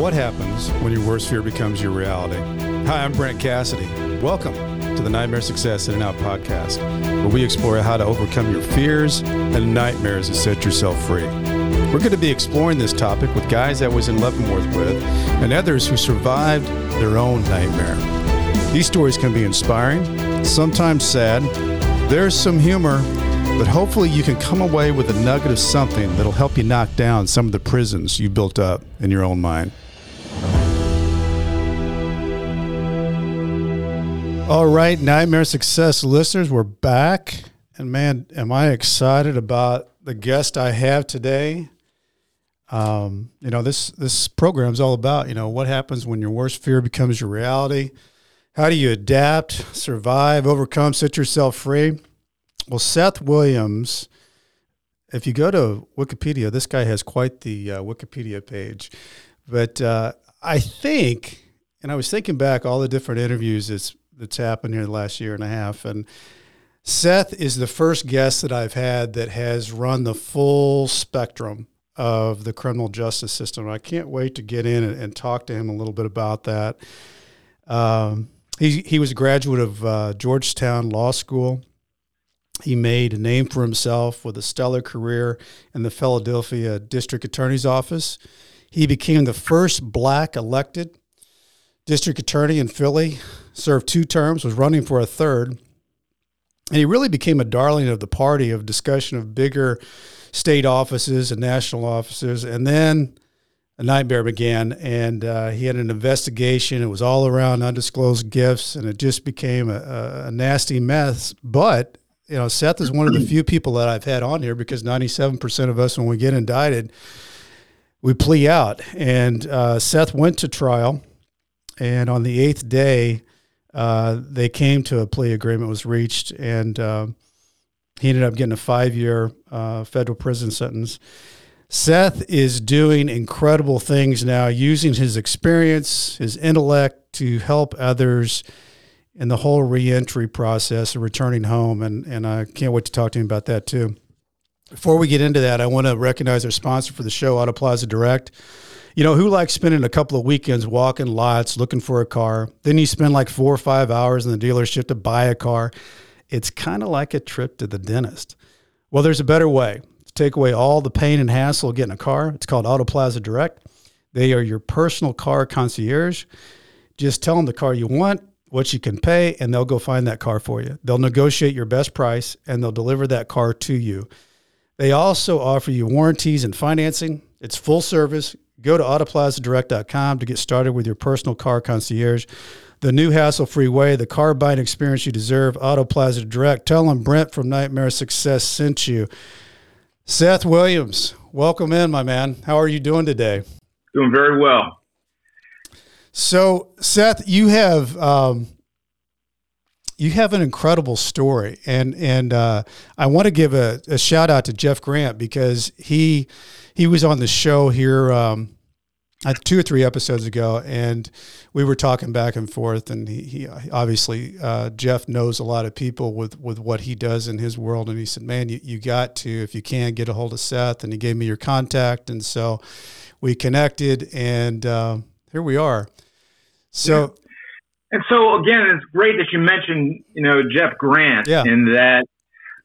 What happens when your worst fear becomes your reality? Hi, I'm Brent Cassity. Welcome to the Nightmare Success In and Out podcast, where we explore how to overcome your fears and nightmares and set yourself free. We're going to be exploring this topic with guys I was in Leavenworth with and others who survived their own nightmare. These stories can be inspiring, sometimes sad. There's some humor, but hopefully you can come away with a nugget of something that'll help you knock down some of the prisons you built up in your own mind. All right, Nightmare Success listeners, we're back. And man, am I excited about the guest I have today. Um, you know, this this program is all about, you know, what happens when your worst fear becomes your reality. How do you adapt, survive, overcome, set yourself free? Well, Seth Williams, if you go to Wikipedia, this guy has quite the uh, Wikipedia page. But uh, I think, and I was thinking back all the different interviews that's that's happened here the last year and a half, and Seth is the first guest that I've had that has run the full spectrum of the criminal justice system. I can't wait to get in and, and talk to him a little bit about that. Um, he, he was a graduate of uh, Georgetown Law School. He made a name for himself with a stellar career in the Philadelphia District Attorney's Office. He became the first black elected district attorney in Philly, served two terms, was running for a third. And he really became a darling of the party of discussion of bigger state offices and national offices. And then a nightmare began, and uh, he had an investigation. It was all around undisclosed gifts, and it just became a, a, nasty mess. But you know, Seth is one of the few people that I've had on here because ninety-seven percent of us, when we get indicted, we plea out. And uh, Seth went to trial, and on the eighth day, uh, they came to a plea agreement was reached, and uh, he ended up getting a five year uh, federal prison sentence. Seth is doing incredible things now, using his experience, his intellect to help others in the whole reentry process of returning home. And, and I can't wait to talk to him about that too. Before we get into that, I want to recognize our sponsor for the show, Auto Plaza Direct you know, who likes spending a couple of weekends walking lots looking for a car? Then you spend like four or five hours in the dealership to buy a car. It's kind of like a trip to the dentist. Well, there's a better way to take away all the pain and hassle of getting a car. It's called Auto Plaza Direct. They are your personal car concierge. Just tell them the car you want, what you can pay, and they'll go find that car for you. They'll negotiate your best price and they'll deliver that car to you. They also offer you warranties and financing. It's full service. Go to autoplazadirect.com to get started with your personal car concierge. The new hassle free way, the car buying experience you deserve, Auto Plaza Direct. Tell them Brent from Nightmare Success sent you. Seth Williams, welcome in, my man. How are you doing today? Doing very well. So, Seth, you have um, you have an incredible story, and and uh, I want to give a, a, shout out to Jeff Grant because he he was on the show here um, two or three episodes ago, and we were talking back and forth. And he, he obviously uh, Jeff knows a lot of people with with what he does in his world, and he said, "Man, you, you got to if you can get a hold of Seth." And he gave me your contact, and so we connected, and uh, here we are. So. Yeah and so again, it's great that you mentioned, you know, Jeff Grant yeah. in that.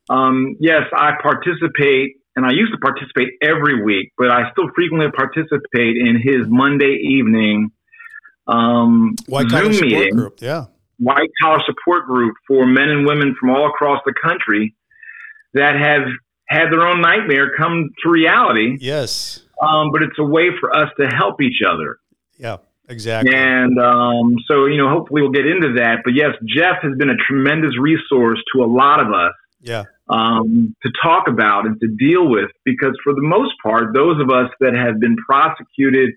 Um, yes, I participate, and I used to participate every week, but I still frequently participate in his Monday evening um, White Zoom meeting. Group. Yeah, white collar support group for men and women from all across the country that have had their own nightmare come to reality. Yes, um, but it's a way for us to help each other. Yeah. Exactly. And um, so, you know, hopefully we'll get into that. But yes, Jeff has been a tremendous resource to a lot of us. Yeah. Um, to talk about and to deal with, because for the most part, those of us that have been prosecuted,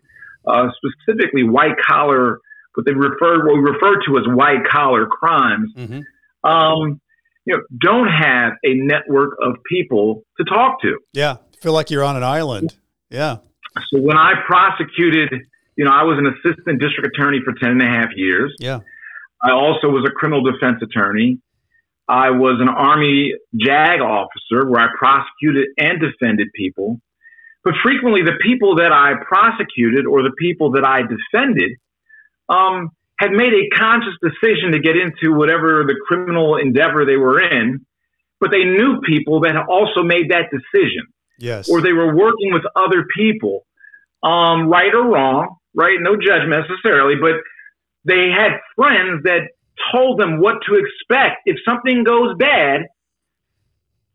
uh, specifically white collar, what they refer what we refer to as white collar crimes, mm-hmm. um, you know, don't have a network of people to talk to. Yeah, feel like you're on an island. Yeah. So when I prosecuted you know, I was an assistant district attorney for 10 and a half years. Yeah. I also was a criminal defense attorney. I was an Army JAG officer where I prosecuted and defended people. but frequently the people that I prosecuted or the people that I defended um, had made a conscious decision to get into whatever the criminal endeavor they were in, but they knew people that also made that decision. Yes. Or they were working with other people, um, right or wrong, right? No judgment necessarily, but they had friends that told them what to expect if something goes bad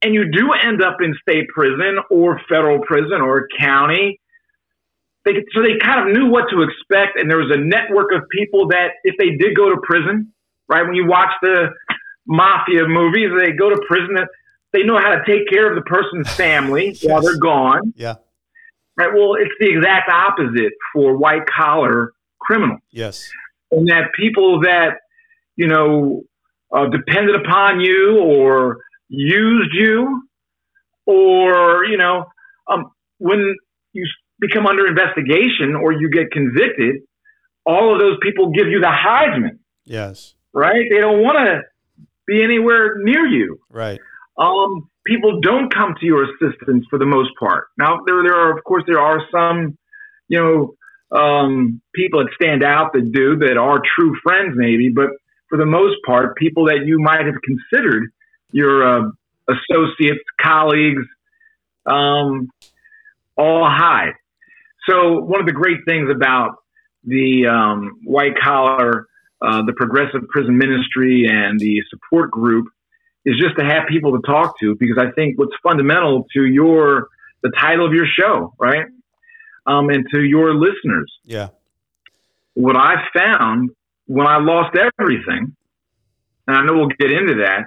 and you do end up in state prison or federal prison or county they, so they kind of knew what to expect, and there was a network of people that, if they did go to prison, right? When you watch the mafia movies, they go to prison. They know how to take care of the person's family yes. while they're gone. Yeah. Right. Well, it's the exact opposite for white collar criminals. Yes. And that people that you know uh, depended upon you or used you, or you know, um, when you become under investigation or you get convicted, all of those people give you the Heisman. Yes. Right? They don't want to be anywhere near you. Right. Um, people don't come to your assistance for the most part. Now, there, there are, of course, there are some, you know, um, people that stand out that do that are true friends, maybe, but for the most part, people that you might have considered your uh, associates, colleagues, um, all hide. So one of the great things about the um, white collar, uh, the progressive prison ministry, and the support group is just to have people to talk to because I think what's fundamental to your the title of your show, right, um, and to your listeners. Yeah. What I found when I lost everything, and I know we'll get into that,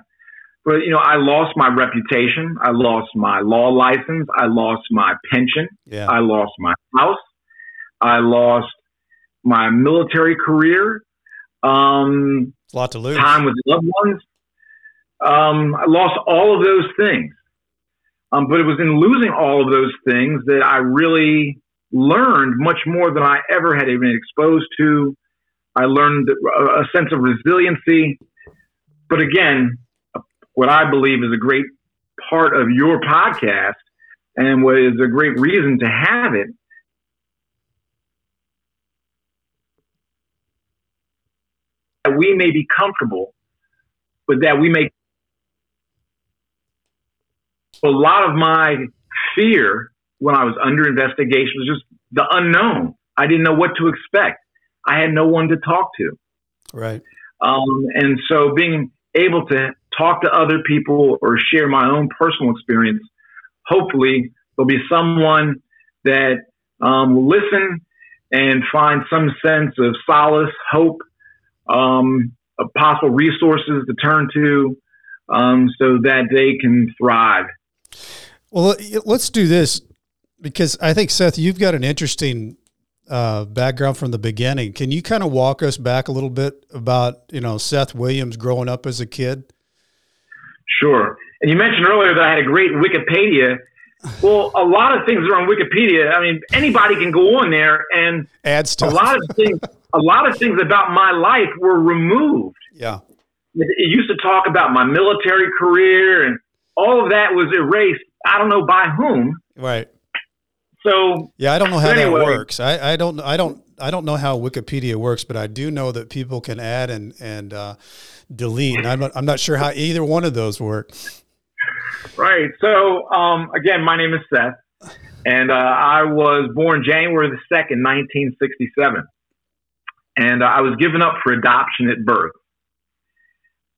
but you know, I lost my reputation. I lost my law license. I lost my pension. Yeah. I lost my house. I lost my military career. Um, a lot to lose. Time with loved ones. Um, I lost all of those things. Um, but it was in losing all of those things that I really learned much more than I ever had been exposed to. I learned a sense of resiliency. But again, what I believe is a great part of your podcast and what is a great reason to have it that we may be comfortable, but that we may. A lot of my fear when I was under investigation was just the unknown. I didn't know what to expect. I had no one to talk to. Right. Um, and so being able to talk to other people or share my own personal experience, hopefully there'll be someone that um, will listen and find some sense of solace, hope, um, of possible resources to turn to um, so that they can thrive. Well, let's do this because I think, Seth, you've got an interesting uh, background from the beginning. Can you kind of walk us back a little bit about, you know, Seth Williams growing up as a kid? Sure. And you mentioned earlier that I had a great Wikipedia. Well, a lot of things are on Wikipedia. I mean, anybody can go on there and add stuff. A lot of things, a lot of things about my life were removed. Yeah. It, it used to talk about my military career, and all of that was erased. I don't know by whom. Right. So yeah, I don't know how anyway, that works. I, I don't I don't I don't know how Wikipedia works, but I do know that people can add and and uh, delete. And I'm not, I'm not sure how either one of those work. Right. So um, again, my name is Seth, and uh, I was born January the second, 1967, and uh, I was given up for adoption at birth.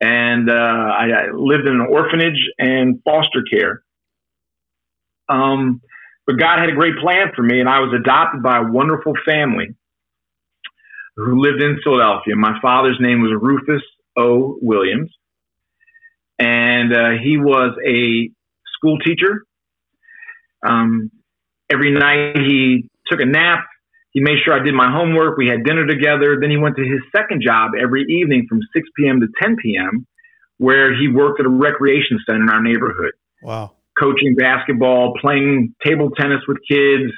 And uh, I, I lived in an orphanage and foster care. Um, but God had a great plan for me, and I was adopted by a wonderful family who lived in Philadelphia. My father's name was Rufus O. Williams, and uh, he was a school teacher. Um, every night he took a nap. He made sure I did my homework. We had dinner together. Then he went to his second job every evening from 6 p.m. to 10 p.m., where he worked at a recreation center in our neighborhood. Wow coaching basketball, playing table tennis with kids,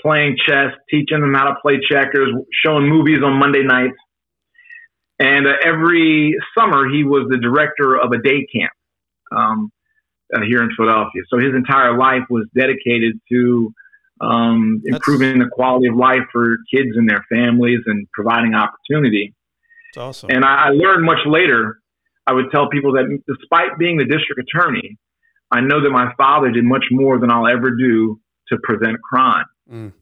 playing chess, teaching them how to play checkers, showing movies on Monday nights. And uh, every summer, he was the director of a day camp um, uh, here in Philadelphia. So his entire life was dedicated to um, improving the quality of life for kids and their families and providing opportunity. That's awesome. And I, I learned much later, I would tell people that despite being the district attorney, I know that my father did much more than I'll ever do to prevent crime. Mm.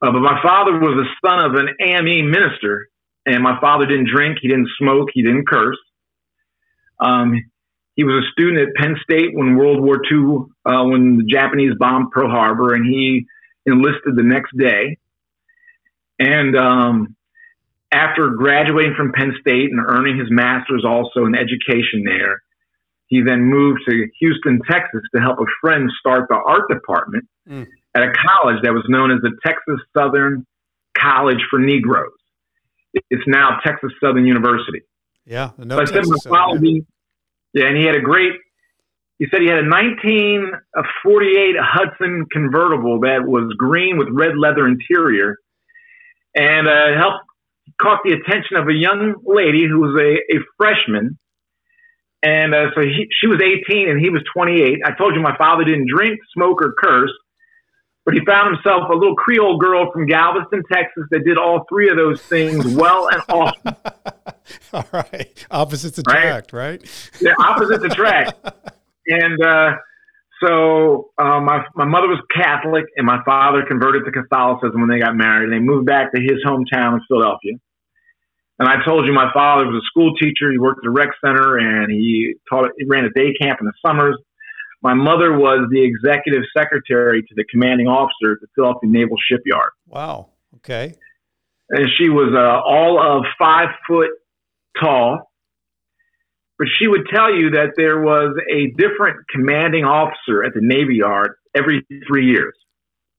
Uh, but my father was the son of an AME minister, and my father didn't drink, he didn't smoke, he didn't curse. Um, he was a student at Penn State when World War II, uh, when the Japanese bombed Pearl Harbor, and he enlisted the next day. And um, after graduating from Penn State and earning his master's also in education there, he then moved to Houston, Texas to help a friend start the art department mm. at a college that was known as the Texas Southern College for Negroes. It's now Texas Southern University. Yeah, no so Texas, yeah. Yeah, and he had a great. He said he had a 1948 Hudson convertible that was green with red leather interior, and uh, helped caught the attention of a young lady who was a, a freshman. And uh, so he, she was 18 and he was 28. I told you my father didn't drink, smoke, or curse, but he found himself a little Creole girl from Galveston, Texas that did all three of those things well and often. all right. Opposites attract, right? right? Yeah, opposites attract. and uh, so uh, my my mother was Catholic, and my father converted to Catholicism when they got married. And they moved back to his hometown in Philadelphia. And I told you my father was a school teacher. He worked at a rec center, and he taught. He ran a day camp in the summers. My mother was the executive secretary to the commanding officer at the Philadelphia Naval Shipyard. Wow. Okay. And she was uh, all of five foot tall but she would tell you that there was a different commanding officer at the Navy Yard every three years.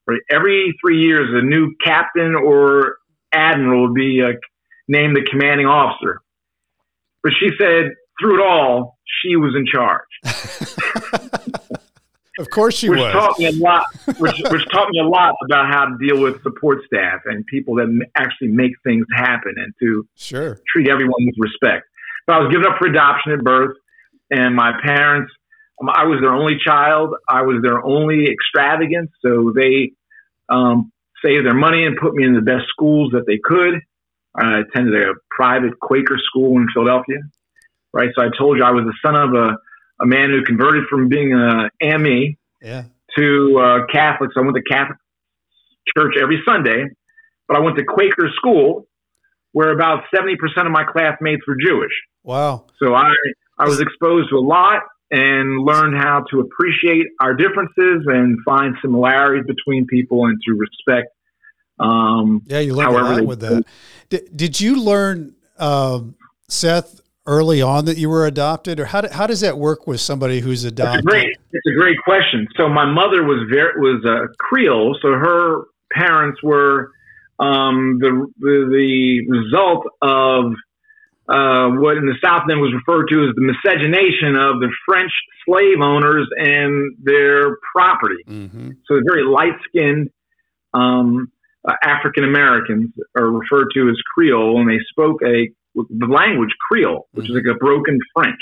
Right? Every three years, a new captain or admiral would be uh, named the commanding officer. But she said, through it all, she was in charge. of course, she which was. Taught me a lot, which, which taught me a lot about how to deal with support staff and people that actually make things happen, and to sure treat everyone with respect. So I was given up for adoption at birth, and my parents, um, I was their only child. I was their only extravagance, so they um, saved their money and put me in the best schools that they could. I attended a private Quaker school in Philadelphia, right? So I told you I was the son of a, a man who converted from being a AME yeah. to uh, Catholic. So I went to Catholic church every Sunday, but I went to Quaker school where about 70% of my classmates were Jewish. Wow. So I, I was exposed to a lot and learned how to appreciate our differences and find similarities between people and to respect. Um, yeah, you learned a lot with that. Did, did you learn, um, Seth, early on that you were adopted, or how, do, how does that work with somebody who's adopted? It's a great, it's a great question. So my mother was very was a Creole, so her parents were um, the, the, the result of uh, what in the South then was referred to as the miscegenation of the French slave owners and their property. Mm-hmm. So very light skinned um, uh, African Americans are referred to as Creole, and they spoke a the language Creole, which mm-hmm. is like a broken French.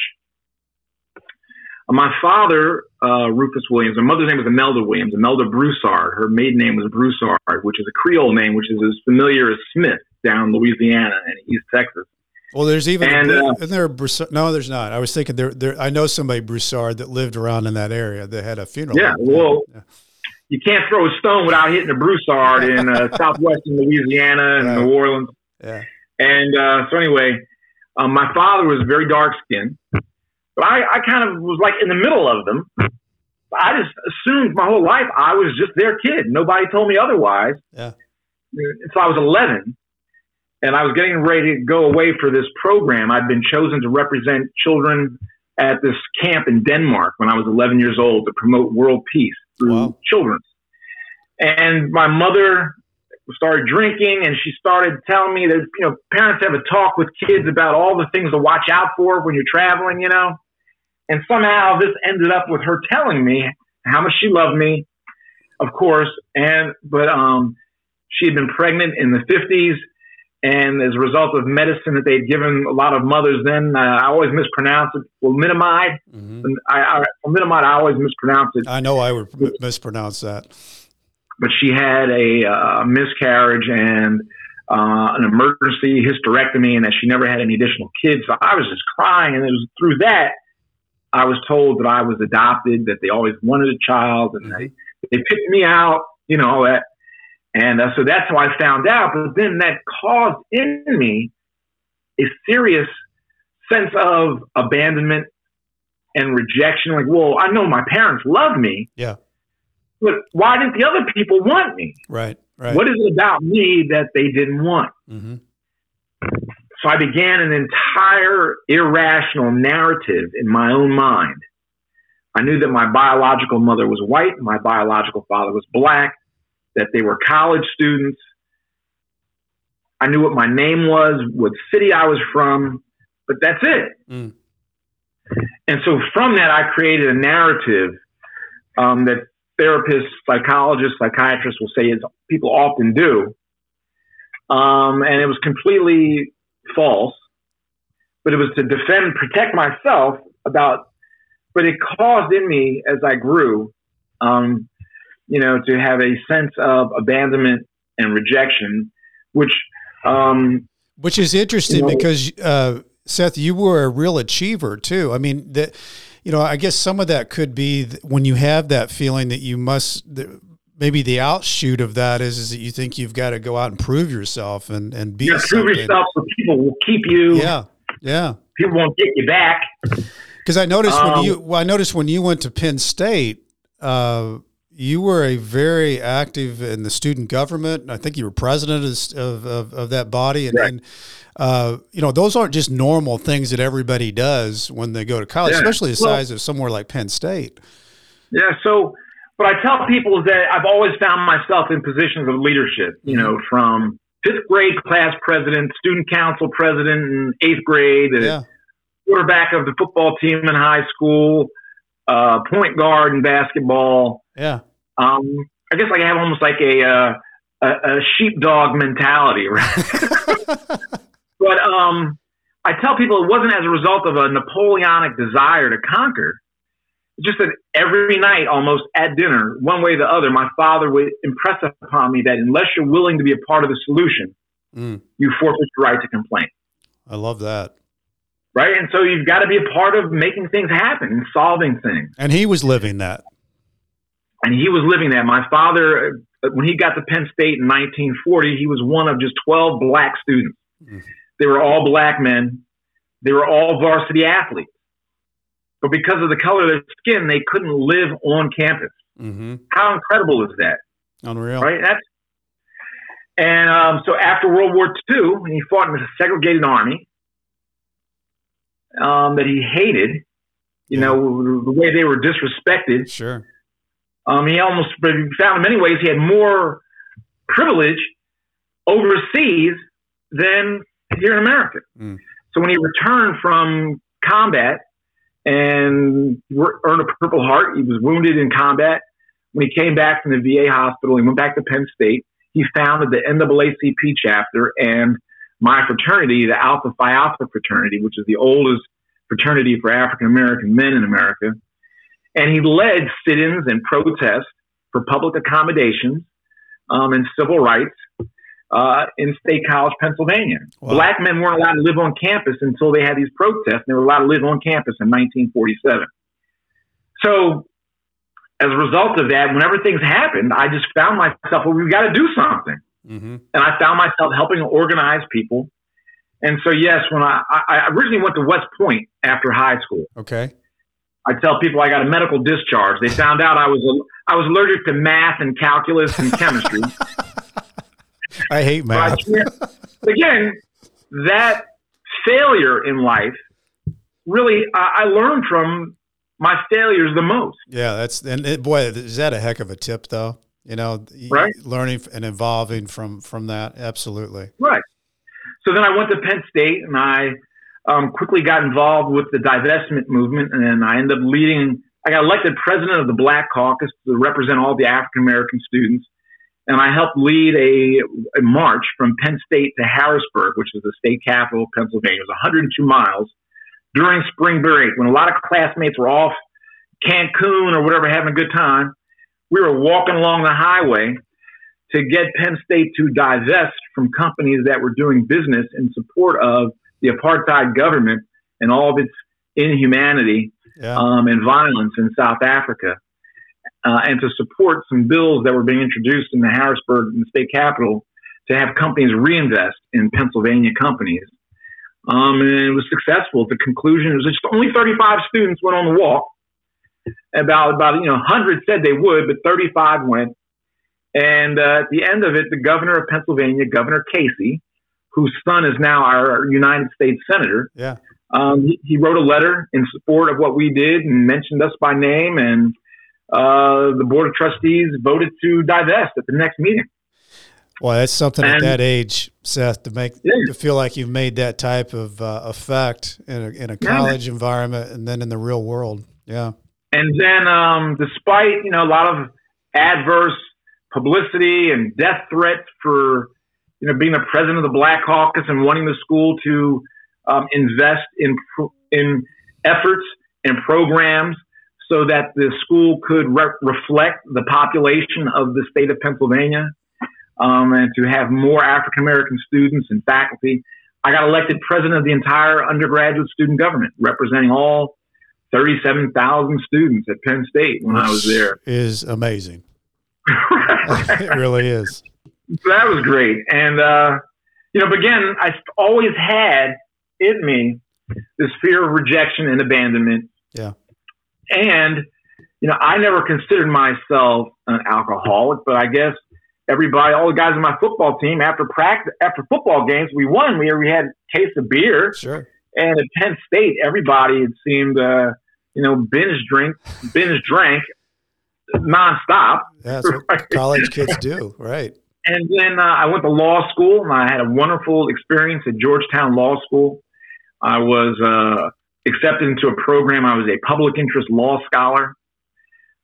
My father, uh, Rufus Williams, my mother's name was Imelda Williams, Imelda Broussard. Her maiden name was Broussard, which is a Creole name, which is as familiar as Smith down in Louisiana and East Texas. Well, there's even and, uh, isn't there a Broussard? No, there's not. I was thinking there. There, I know somebody Broussard that lived around in that area that had a funeral. Yeah, well, yeah. you can't throw a stone without hitting a Broussard in uh, southwestern Louisiana and right. New Orleans. Yeah. And uh, so anyway, um, my father was very dark skinned but I, I kind of was like in the middle of them. I just assumed my whole life I was just their kid. Nobody told me otherwise. Yeah. So I was 11 and I was getting ready to go away for this program. I'd been chosen to represent children at this camp in Denmark when I was 11 years old to promote world peace through wow. children. And my mother started drinking and she started telling me that, you know, parents have a talk with kids about all the things to watch out for when you're traveling, you know. And somehow this ended up with her telling me how much she loved me, of course, and but um, she had been pregnant in the 50s, and as a result of medicine that they'd given a lot of mothers, then uh, I always mispronounce it. Well, minimide, mm-hmm. I, I, I always mispronounce it. I know I would mispronounce that. But she had a uh, miscarriage and uh, an emergency hysterectomy, and that she never had any additional kids. So I was just crying, and it was through that I was told that I was adopted, that they always wanted a child, and they they picked me out, you know, all that. And uh, so that's how I found out. But then that caused in me a serious sense of abandonment and rejection. Like, well, I know my parents love me. Yeah. But why didn't the other people want me? Right. Right. What is it about me that they didn't want? Mm-hmm. So I began an entire irrational narrative in my own mind. I knew that my biological mother was white, my biological father was black, that they were college students. I knew what my name was, what city I was from, but that's it. Mm. And so from that, I created a narrative um, that therapists, psychologists, psychiatrists will say as people often do. Um, and it was completely false, but it was to defend, protect myself about, but it caused in me as I grew, um, you know, to have a sense of abandonment and rejection, which, um, which is interesting you know, because, uh, Seth, you were a real achiever too. I mean, that, you know, I guess some of that could be when you have that feeling that you must, maybe the outshoot of that is, is that you think you've got to go out and prove yourself and, and be yeah, prove yourself so people will keep you. Yeah. Yeah. People won't get you back. Because I noticed um, when you, well, I noticed when you went to Penn State, uh, you were a very active in the student government. I think you were president of, of, of that body. And, right. and uh, you know, those aren't just normal things that everybody does when they go to college, yeah. especially the well, size of somewhere like Penn State. Yeah. So, what I tell people is that I've always found myself in positions of leadership, you know, mm-hmm. from fifth grade class president, student council president in eighth grade, yeah. quarterback of the football team in high school, uh, point guard in basketball. Yeah. Um, I guess like I have almost like a, uh, a, a sheepdog mentality, right? but um, I tell people it wasn't as a result of a Napoleonic desire to conquer just that every night almost at dinner, one way or the other, my father would impress upon me that unless you're willing to be a part of the solution, mm. you forfeit your right to complain. I love that. Right. And so you've got to be a part of making things happen and solving things. And he was living that. And he was living that. My father, when he got to Penn State in 1940, he was one of just 12 black students. Mm. They were all black men. They were all varsity athletes but because of the color of their skin, they couldn't live on campus. Mm-hmm. How incredible is that? Unreal, right? That's and um, so after World War II, when he fought in a segregated army um, that he hated. You yeah. know the way they were disrespected. Sure. Um, he almost found in many ways he had more privilege overseas than here in America. Mm. So when he returned from combat, and earned a Purple Heart. He was wounded in combat. When he came back from the VA hospital, he went back to Penn State. He founded the NAACP chapter and my fraternity, the Alpha Phi Alpha fraternity, which is the oldest fraternity for African American men in America. And he led sit ins and protests for public accommodations um, and civil rights uh, in State College, Pennsylvania. Wow. Black men weren't allowed to live on campus until they had these protests. And they were allowed to live on campus in 1947. So, as a result of that, whenever things happened, I just found myself, well, we've got to do something. Mm-hmm. And I found myself helping organize people. And so, yes, when I, I originally went to West Point after high school. Okay. I tell people I got a medical discharge. They found out I was I was allergic to math and calculus and chemistry. I hate math. again, that failure in life really, I, I learned from my failures the most. Yeah, that's and it, boy, is that a heck of a tip, though? You know, right? Learning and evolving from from that, absolutely. Right. So then I went to Penn State, and I um, quickly got involved with the divestment movement, and I ended up leading. I got elected president of the Black Caucus to represent all the African American students and I helped lead a, a, march from Penn State to Harrisburg, which is the state capital of Pennsylvania. It was 102 miles during spring break when a lot of classmates were off Cancun or whatever having a good time. We were walking along the highway, to get Penn State to divest from companies that were doing business in support of the apartheid government and all of its inhumanity yeah. um, and violence in South Africa, uh, and to support some bills that were being introduced in the Harrisburg in the state capital, to have companies reinvest in Pennsylvania companies. Um, and it was successful. The conclusion was just only 35 students went on the walk. About about you know 100 said they would, but 35 went. And uh, at the end of it, the governor of Pennsylvania, Governor Casey, whose son is now our United States senator, yeah. Um, he, he, wrote a letter in support of what we did and mentioned us by name, and uh, the board of trustees voted to divest at the next meeting. Well, that's something and, at that age, Seth, to make yeah. to feel like you've made that type of uh, effect in a, in a college yeah. environment and then in the real world. Yeah. And then, um, despite you know a lot of adverse publicity and death threats for you know being the president of the Black Caucus and wanting the school to um, invest in in efforts and programs so that the school could re- reflect the population of the state of Pennsylvania um, and to have more African American students and faculty. I got elected president of the entire undergraduate student government, representing all 37,000 students at Penn State when Which I was there. Is amazing. it really is. That was great. And, uh, you know, but again, I always had in me this fear of rejection and abandonment. Yeah. And, you know, I never considered myself an alcoholic, but I guess everybody, all the guys in my football team, after practice, after football games, we won. We, we had a case of beer. Sure. And at Penn State, everybody, it seemed, uh, you know, binge drink, binge drank nonstop. That's what college kids do, right? And then uh, I went to law school, and I had a wonderful experience at Georgetown Law School. I was uh, accepted into a program. I was a public interest law scholar,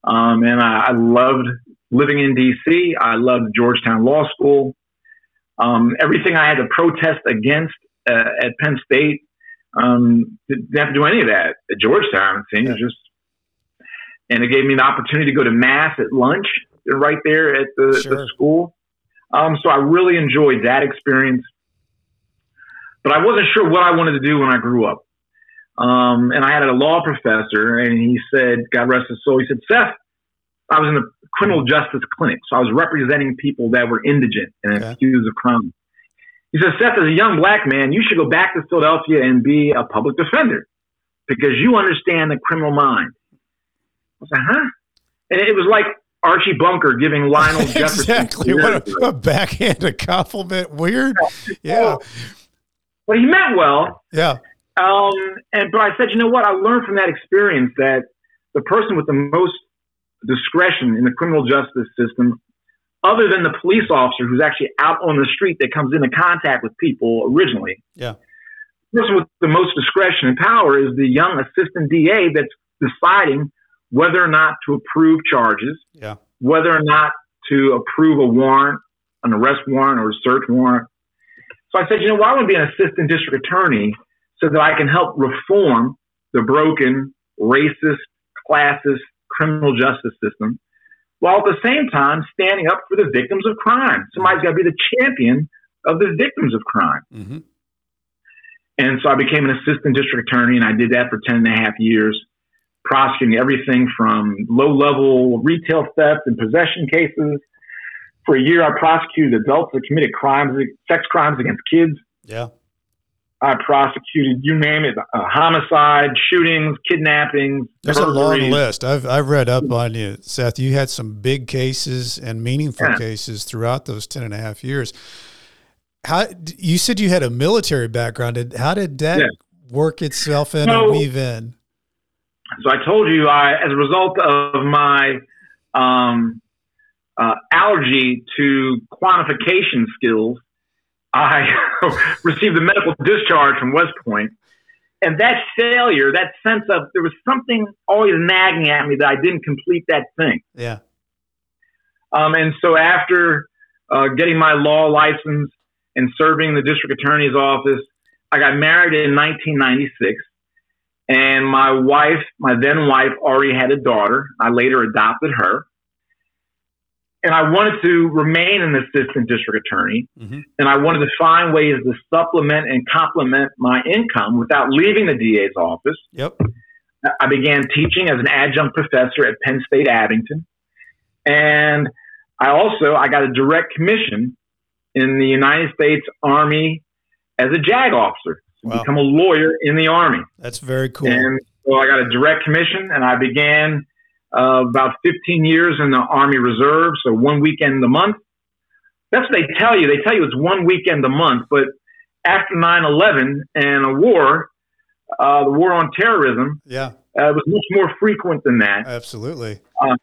um, and I, I, loved living in D.C. I loved Georgetown Law School. Um, everything I had to protest against uh, at Penn State um, didn't have to do any of that at Georgetown. It seems yeah. just, and it gave me the opportunity to go to mass at lunch right there at the, sure. the school. Um, so I really enjoyed that experience, but I wasn't sure what I wanted to do when I grew up. Um, and I had a law professor, and he said, God rest his soul, he said, Seth, I was in the criminal justice clinic, so I was representing people that were indigent and okay. accused of crime. He said, Seth, as a young black man, you should go back to Philadelphia and be a public defender because you understand the criminal mind. I was like, huh? And it was like Archie Bunker giving Lionel Jefferson. exactly. What a, a, backhanded compliment. Weird. Yeah. But he meant well. Yeah. Um, and but I said, you know what? I learned from that experience that the person with the most discretion in the criminal justice system, other than the police officer who's actually out on the street that comes into contact with people originally, yeah. The person with the most discretion and power is the young assistant DA that's deciding whether or not to approve charges, yeah. whether or not to approve a warrant, an arrest warrant or a search warrant. So I said, you know, well, I want to be an assistant district attorney so that I can help reform the broken, racist, classist criminal justice system, while at the same time standing up for the victims of crime. Somebody's got to be the champion of the victims of crime. Mm-hmm. And so I became an assistant district attorney, and I did that for 10 and a half years prosecuting everything from low level retail theft and possession cases. For a year, I prosecuted adults that committed crimes, sex crimes against kids. Yeah. I prosecuted, you name it, uh, homicide, shootings, kidnappings. There's a long list. I've, I've read up on you, Seth. You had some big cases and meaningful yeah. cases throughout those 10 and a half years. How You said you had a military background. And how did that yeah. work itself in so, and weave in? So I told you, I, as a result of my um, uh, allergy to quantification skills, I received a medical discharge from West Point. And that failure, that sense of there was something always nagging at me that I didn't complete that thing. Yeah. Um, and so after uh, getting my law license and serving the district attorney's office, I got married in 1996. And my wife, my then wife, already had a daughter. I later adopted her. and I wanted to remain an assistant district attorney, mm-hmm. and I wanted to find ways to supplement and complement my income without leaving the DA's office. Yep. I began teaching as an adjunct professor at Penn State Abington, and I also I got a direct commission in the United States Army as a JAG officer to wow. become a lawyer in the Army. That's very cool. And so I got a direct commission, and I began uh, about 15 years in the Army Reserve, so one weekend a month. That's what they tell you. They tell you it's one weekend a month, but after 9/11 and a war, uh, the war on terrorism, yeah, uh, it was much more frequent than that. Absolutely. Uh,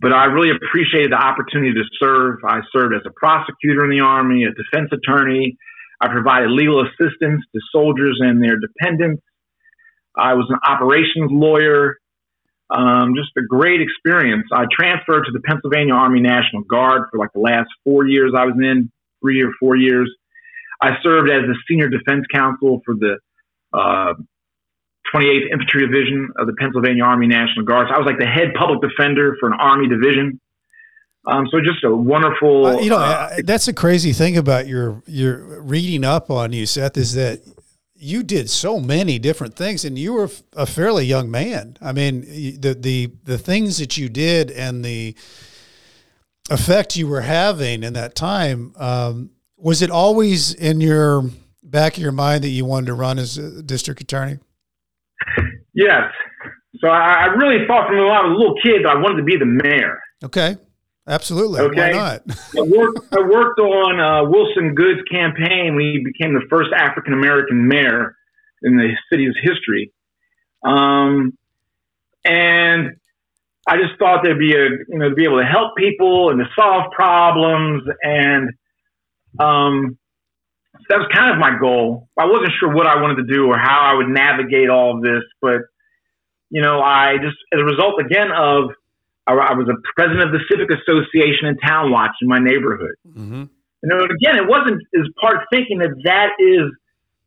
but I really appreciated the opportunity to serve. I served as a prosecutor in the Army, a defense attorney. I provided legal assistance to soldiers and their dependents. I was an operations lawyer. Um, just a great experience. I transferred to the Pennsylvania Army National Guard for like the last four years I was in, three or four years. I served as the senior defense counsel for the uh, 28th Infantry Division of the Pennsylvania Army National Guard. So I was like the head public defender for an Army division. Um, so just a wonderful. Uh, you know, uh, that's a crazy thing about your your reading up on you, Seth, is that you did so many different things, and you were a fairly young man. I mean, the the the things that you did and the effect you were having in that time. Um, was it always in your back of your mind that you wanted to run as a district attorney? Yes. So I, I really thought from when I was a little kid that I wanted to be the mayor. Okay. Absolutely. Okay. Why not? I, worked, I worked on uh, Wilson Goode's campaign when he became the first African American mayor in the city's history. Um, and I just thought there'd be a, you know, to be able to help people and to solve problems. And um, that was kind of my goal. I wasn't sure what I wanted to do or how I would navigate all of this, but, you know, I just, as a result, again, of I, was a president of the Civic Association and Town Watch in my neighborhood. Mm-hmm. You know, again, it wasn't as part thinking that that is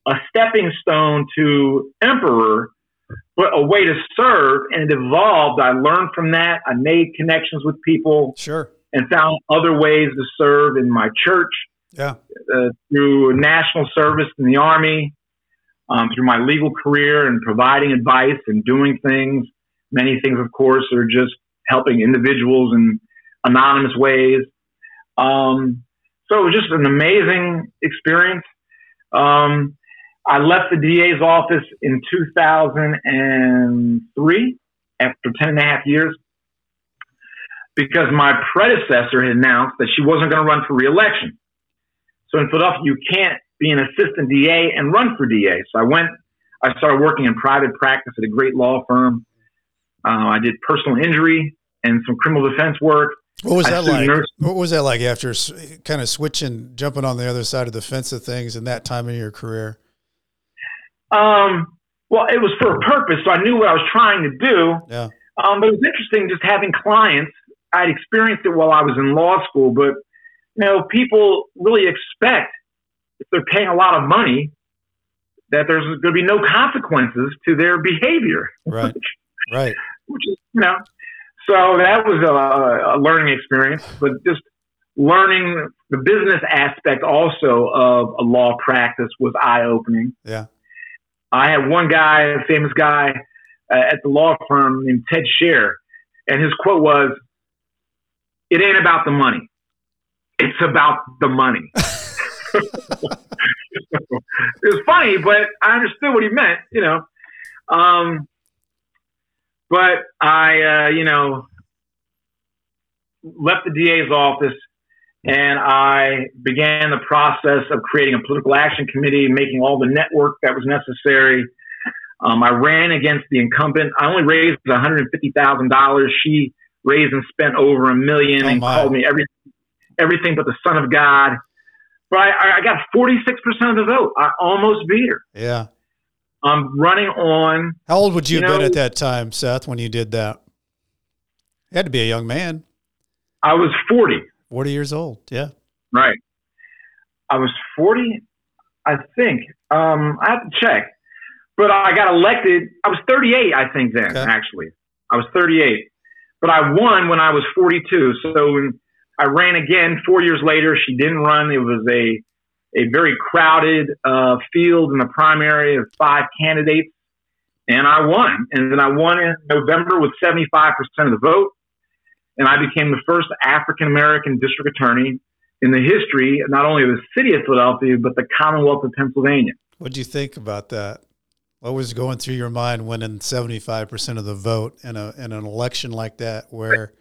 a stepping stone to emperor, but a way to serve. And it evolved. I learned from that. I made connections with people. Sure. And found other ways to serve in my church. Yeah. Uh, through national service in the army, um, through my legal career and providing advice and doing things. Many things, of course, are just helping individuals in anonymous ways. Um, so it was just an amazing experience. Um, I left the DA's office in 2003 after 10 and a half years because my predecessor had announced that she wasn't going to run for reelection. So in Philadelphia, you can't be an assistant DA and run for DA. So I went, I started working in private practice at a great law firm. Uh, I did personal injury and some criminal defense work. What was that like? Nurse. What was that like after kind of switching, jumping on the other side of the fence of things in that time in your career? Um, well, it was for a purpose, so I knew what I was trying to do. Yeah. Um, but it was interesting just having clients. I'd experienced it while I was in law school, but you know, people really expect if they're paying a lot of money that there's going to be no consequences to their behavior. Right. right. Which is, you know, so that was a, a learning experience, but just learning the business aspect also of a law practice was eye opening. Yeah. I had one guy, a famous guy uh, at the law firm named Ted Scher, and his quote was, It ain't about the money, it's about the money. it was funny, but I understood what he meant, you know. Um, but I, uh, you know, left the DA's office and I began the process of creating a political action committee, making all the network that was necessary. Um, I ran against the incumbent. I only raised $150,000. She raised and spent over a million oh and called me every, everything but the son of God. But I, I got 46% of the vote. I almost beat her. Yeah. I'm running on. How old would you, you have know, been at that time, Seth, when you did that? You had to be a young man. I was 40. 40 years old, yeah. Right. I was 40, I think. Um, I have to check. But I got elected. I was 38, I think, then, okay. actually. I was 38. but I won when I was 42. So when I ran again four years later, she didn't run. It was a a very crowded uh, field in the primary of five candidates, and I won. And then I won in November with 75% of the vote, and I became the first African American district attorney in the history not only of the city of Philadelphia but the Commonwealth of Pennsylvania. What do you think about that? What was going through your mind winning 75% of the vote in a in an election like that where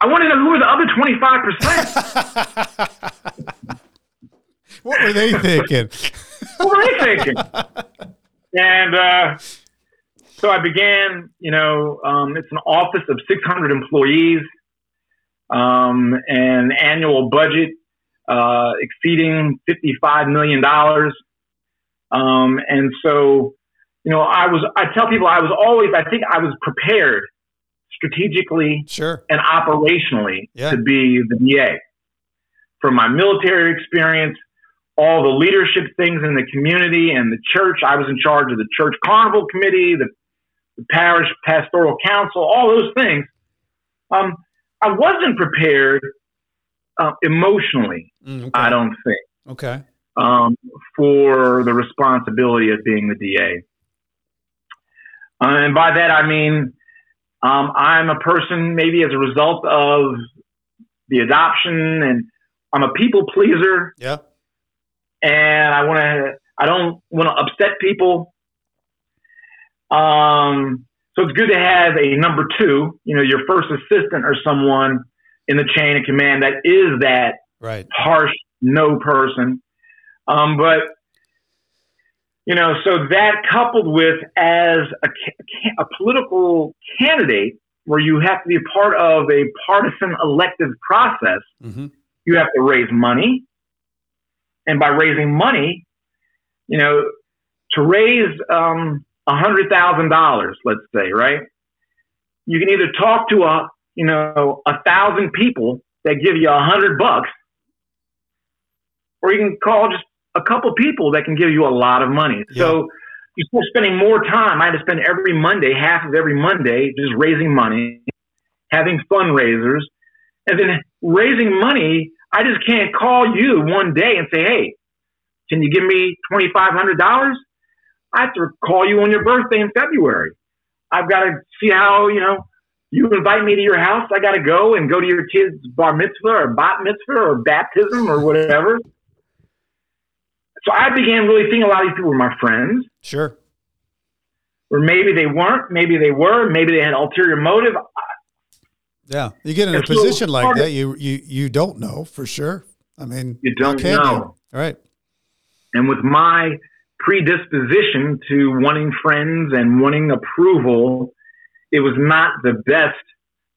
I want to know who were the other 25%. what were they thinking? what were they thinking? And uh, so I began, you know, um, it's an office of 600 employees, um, an annual budget uh, exceeding $55 million. Um, and so you know, I was, I tell people I was always, I think I was prepared strategically sure. and operationally yeah. to be the DA From my military experience, all the leadership things in the community and the church, I was in charge of the church carnival committee, the, the parish pastoral council, all those things. Um, I wasn't prepared uh, emotionally, mm, okay. I don't think. Okay. Um, for the responsibility of being the DA. Uh, and by that, I mean, um, I'm a person maybe as a result of the adoption and I'm a people pleaser. Yeah. And I want to, I don't want to upset people. Um, so it's good to have a number two, you know, your first assistant or someone in the chain of command that is that right. harsh no person. Um, but you know, so that coupled with as a, a political candidate where you have to be a part of a partisan elective process, mm-hmm. you have to raise money. And by raising money, you know, to raise um, a hundred thousand dollars, let's say, right? You can either talk to a, you know, a thousand people that give you a hundred bucks, or you can call just a couple people that can give you a lot of money. Yeah. So you start spending more time. I had to spend every Monday, half of every Monday, just raising money, having fundraisers, and then raising money. I just can't call you one day and say, "Hey, can you give me twenty five hundred dollars?" I have to call you on your birthday in February. I've got to see how you know you invite me to your house. I got to go and go to your kid's bar mitzvah or bat mitzvah or baptism or whatever so I began really thinking a lot of these people were my friends. Sure. Or maybe they weren't. Maybe they were. Maybe they had ulterior motive. Yeah, you get in a position like that, you you you don't know for sure. I mean, you don't know, you? right? And with my predisposition to wanting friends and wanting approval, it was not the best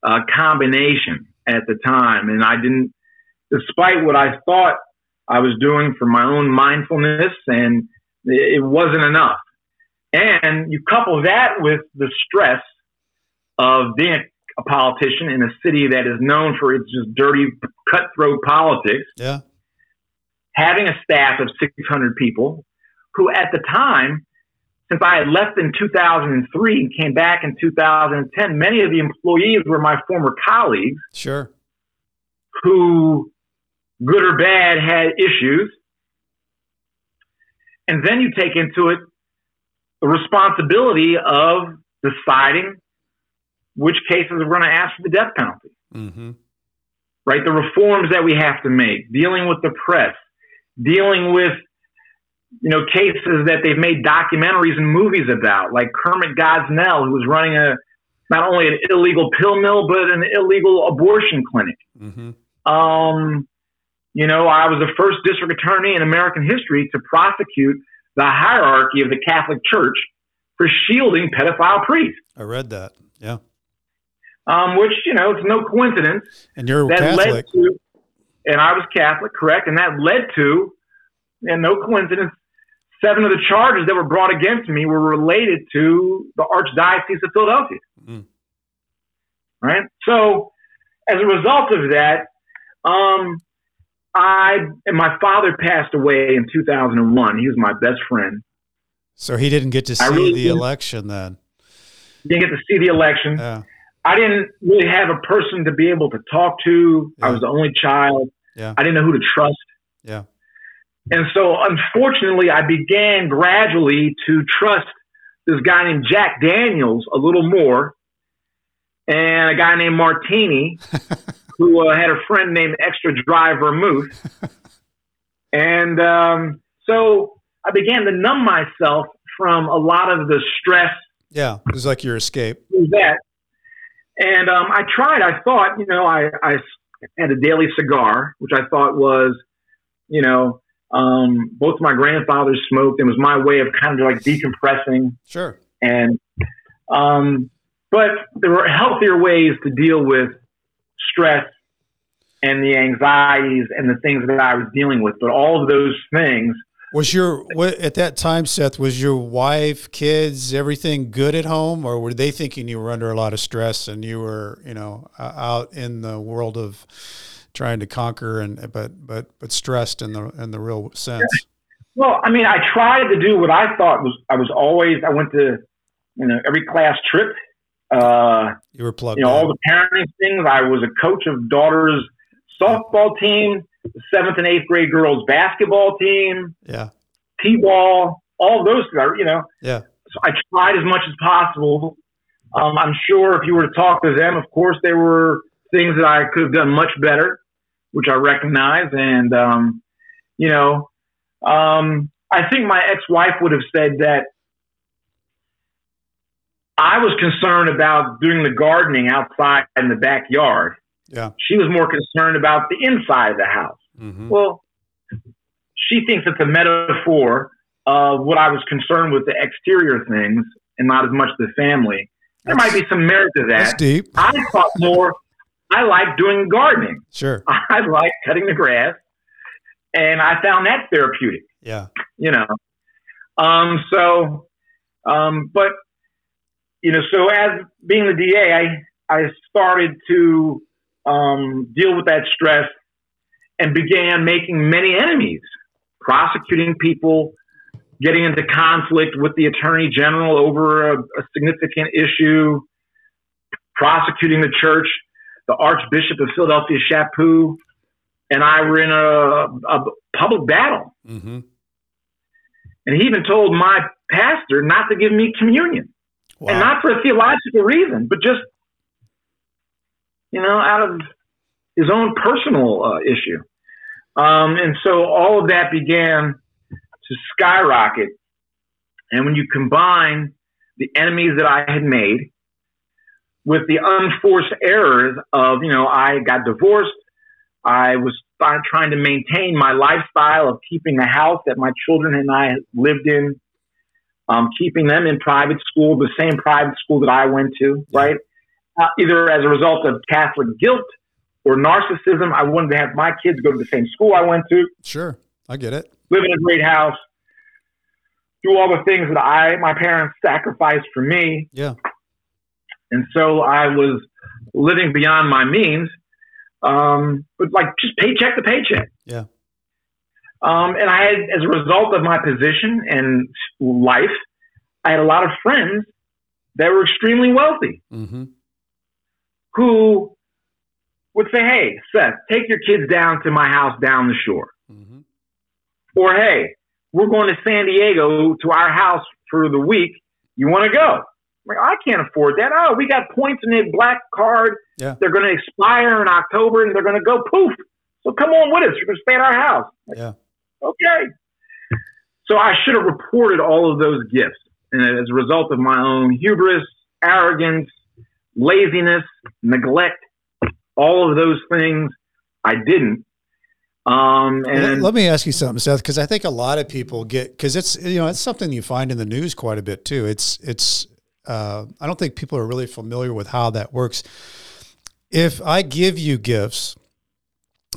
uh, combination at the time, and I didn't. Despite what I thought I was doing for my own mindfulness, and it wasn't enough. And you couple that with the stress of being a politician in a city that is known for its just dirty, cutthroat politics. Yeah. Having a staff of 600 people who, at the time, since I had left in 2003 and came back in 2010, many of the employees were my former colleagues. Sure. Who good or bad, had issues. And then you take into it the responsibility of deciding which cases we're going to ask for the death penalty. Mm-hmm. Right? The reforms that we have to make, dealing with the press, dealing with you know cases that they've made documentaries and movies about, like Kermit Gosnell, who was running a not only an illegal pill mill but an illegal abortion clinic. Mm-hmm. Um, you know, I was the first district attorney in American history to prosecute the hierarchy of the Catholic Church for shielding pedophile priests. I read that. Yeah. Um, which you know, it's no coincidence. And you're that Catholic. Led to, and I was Catholic, correct? And that led to, and no coincidence, seven of the charges that were brought against me were related to the Archdiocese of Philadelphia. Mm. Right. So, as a result of that, um, I and my father passed away in 2001. He was my best friend. So he didn't get to see really the election then. Didn't get to see the election. Yeah. I didn't really have a person to be able to talk to. I was the only child. Yeah. I didn't know who to trust. Yeah. And so, unfortunately, I began gradually to trust this guy named Jack Daniels a little more, and a guy named Martini, who uh, had a friend named Extra Dry Vermouth. and um, so, I began to numb myself from a lot of the stress Yeah. It was like your escape. that. And um, I tried. I thought, you know, I, I had a daily cigar, which I thought was, you know, um, both my grandfathers smoked, and was my way of kind of like decompressing. Sure. And um, but there were healthier ways to deal with stress and the anxieties and the things that I was dealing with. But all of those things Was your what, at that time, Seth? Was your wife, kids, everything good at home, or were they thinking you were under a lot of stress and you were, you know, uh, out in the world of trying to conquer and but but but stressed in the in the real sense? Well, I mean, I tried to do what I thought was I was always I went to you know every class trip, uh, You were plugged. you know all the parenting things. I was a coach of daughters softball team, seventh and eighth grade girls basketball team, yeah. t-ball, all those. things, You know, Yeah. so I tried as much as possible. Um, I'm sure if you were to talk to them, of course, there were things that I could have done much better, which I recognize. And, um, you know, um, I think my ex wife would have said that I was concerned about doing the gardening outside in the backyard. Yeah. She was more concerned about the inside of the house. hmm Well, she thinks it's a metaphor of what I was concerned with the exterior things and not as much the family. There might be some merit to That's that. deep. I thought more, I like doing gardening. Sure. I like cutting the grass. And I found that therapeutic, Yeah. you know. Um, so, um, but, you know, so as being the DA, I, I started to um, deal with that stress and began making many enemies, prosecuting people, getting into conflict with the attorney general over a, a significant issue, prosecuting the church. The Archbishop of Philadelphia, Chaput, and I were in a, a public battle. hmm And he even told my pastor not to give me communion. Wow. And not for a theological reason, but just, you know, out of his own personal uh, issue. Um, and so all of that began to skyrocket. And when you combine the enemies that I had made with the unforced errors of, you know, I got divorced, I was trying to maintain my lifestyle of keeping the house that my children and I lived in um, keeping them in private school, the same private school that I went to, right? Uh, either as a result of Catholic guilt or narcissism. I wanted to have my kids go to the same school I went to, Sure. I get it. live in a great house, do all the things that I, my parents sacrificed for me. Yeah. And so I was living beyond my means, um, but like just paycheck to paycheck. Yeah. Um, and I had, as a result of my position and life, I had a lot of friends that were extremely wealthy hmm who would say, Hey, Seth, take your kids down to my house down the shore. hmm Or, Hey, we're going to San Diego to our house for the week. You want to go? I'm like, I can't afford that. Oh, we got points in the black card. Yeah. They're going to expire in October and they're going to go poof. So come on with us. You're going to stay at our house. Like, Yeah. Okay. So I should have reported all of those gifts. And as a result of my own hubris, arrogance, laziness, neglect, all of those things, I didn't. Um, Let, and let me ask you something, Seth, because I think a lot of people get because it's you know it's something you find in the news quite a bit too. It's it's uh, I don't think people are really familiar with how that works. If I give you gifts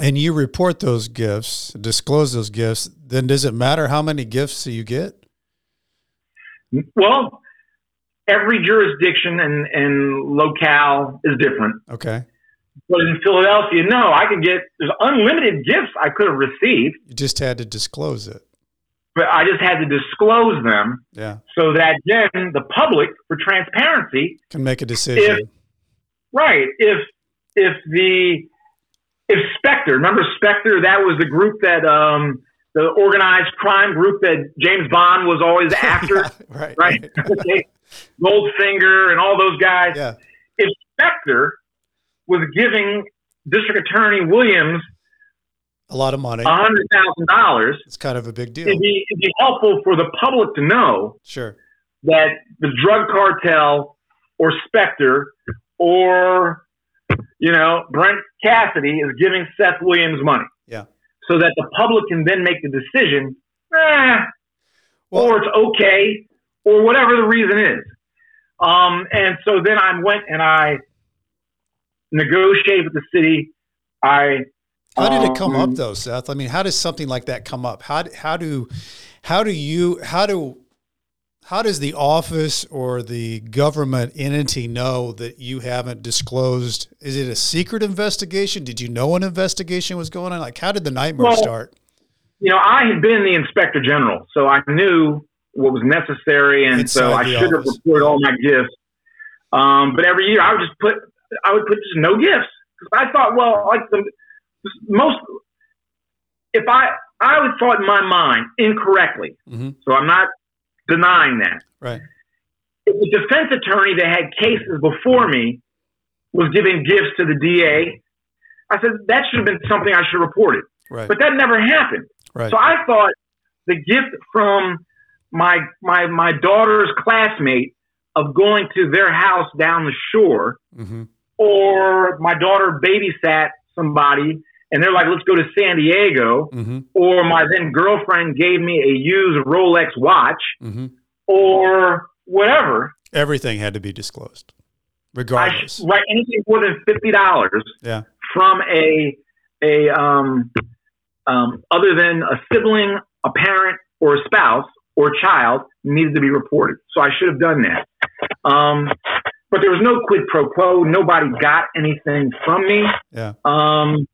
and you report those gifts, disclose those gifts, then does it matter how many gifts you get? well, every jurisdiction and, and locale is different. Okay, But in Philadelphia, no, I could get, there's unlimited gifts I could have received, you just had to disclose it. but I just had to disclose them Yeah, so that then the public, for transparency, can make a decision. right. If if the if Spectre, remember Spectre? That was the group that um, the organized crime group that James Bond was always after, right? right? right. Goldfinger and all those guys. Yeah. If Spectre was giving District Attorney Williams a lot of money, a hundred thousand dollars, it's kind of a big deal. it'd be, it'd be helpful for the public to know Sure. that the drug cartel or Spectre or you know Brent Cassity is giving Seth Williams money. So that the public can then make the decision, eh, Well- or it's okay, or whatever the reason is. Um, and so then I went and I negotiated with the city. I How did it come um, up though, Seth? I mean, how does something like that come up? How how do how do you how do how does the office or the government entity know that you haven't disclosed? Is it a secret investigation? Did you know an investigation was going on? Like, how did the nightmare Well, start? you know, I had been the inspector general, so I knew what was necessary, and so I should have reported all my gifts. Um, but every year, I would just put, I would put just no gifts because I thought, well, like the most, if I, I would thought in my mind incorrectly, hmm so I'm not denying that. Right. If the defense attorney that had cases before me was giving gifts to the DA, I said that should have been something I should have reported. Right. But that never happened. Right. So I thought the gift from my my my daughter's classmate of going to their house down the shore, hmm or my daughter babysat somebody and they're like, let's go to San Diego, hmm or my then girlfriend gave me a used Rolex watch, hmm or whatever. Everything had to be disclosed, regardless. sh- right anything more than fifty dollars yeah. from a a um, um, other than a sibling, a parent, or a spouse or a child needed to be reported. So I should have done that. Um, but there was no quid pro quo. Nobody got anything from me. Yeah. Um,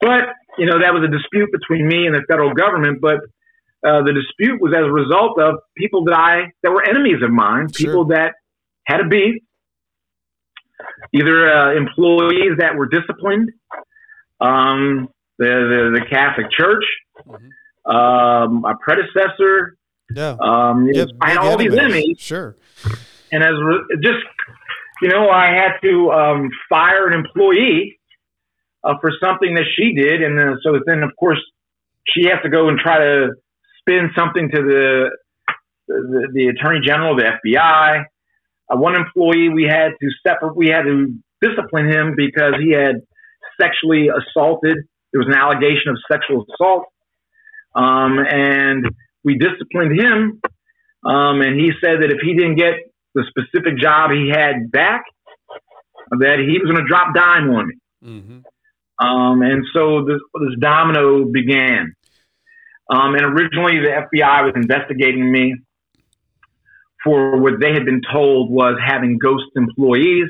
but you know that was a dispute between me and the federal government. But uh, the dispute was as a result of people that I that were enemies of mine, Sure. people that had a beef, either uh, employees that were disciplined, um, the, the the Catholic Church, Mhm. um, my predecessor. Yeah. Um, Yeah, I had all these enemies. enemies, Sure. and as re- just you know, I had to um, fire an employee uh, for something that she did, and then, so then of course she has to go and try to spin something to the the, the attorney general, the FBI. Uh, one employee we had to separate, we had to discipline him because he had sexually assaulted. There was an allegation of sexual assault, um, and we disciplined him. Um, and he said that if he didn't get the specific job he had back, that he was going to drop dime on me. hmm Um, and so this, this domino began. Um, and originally, the FBI was investigating me for what they had been told was having ghost employees.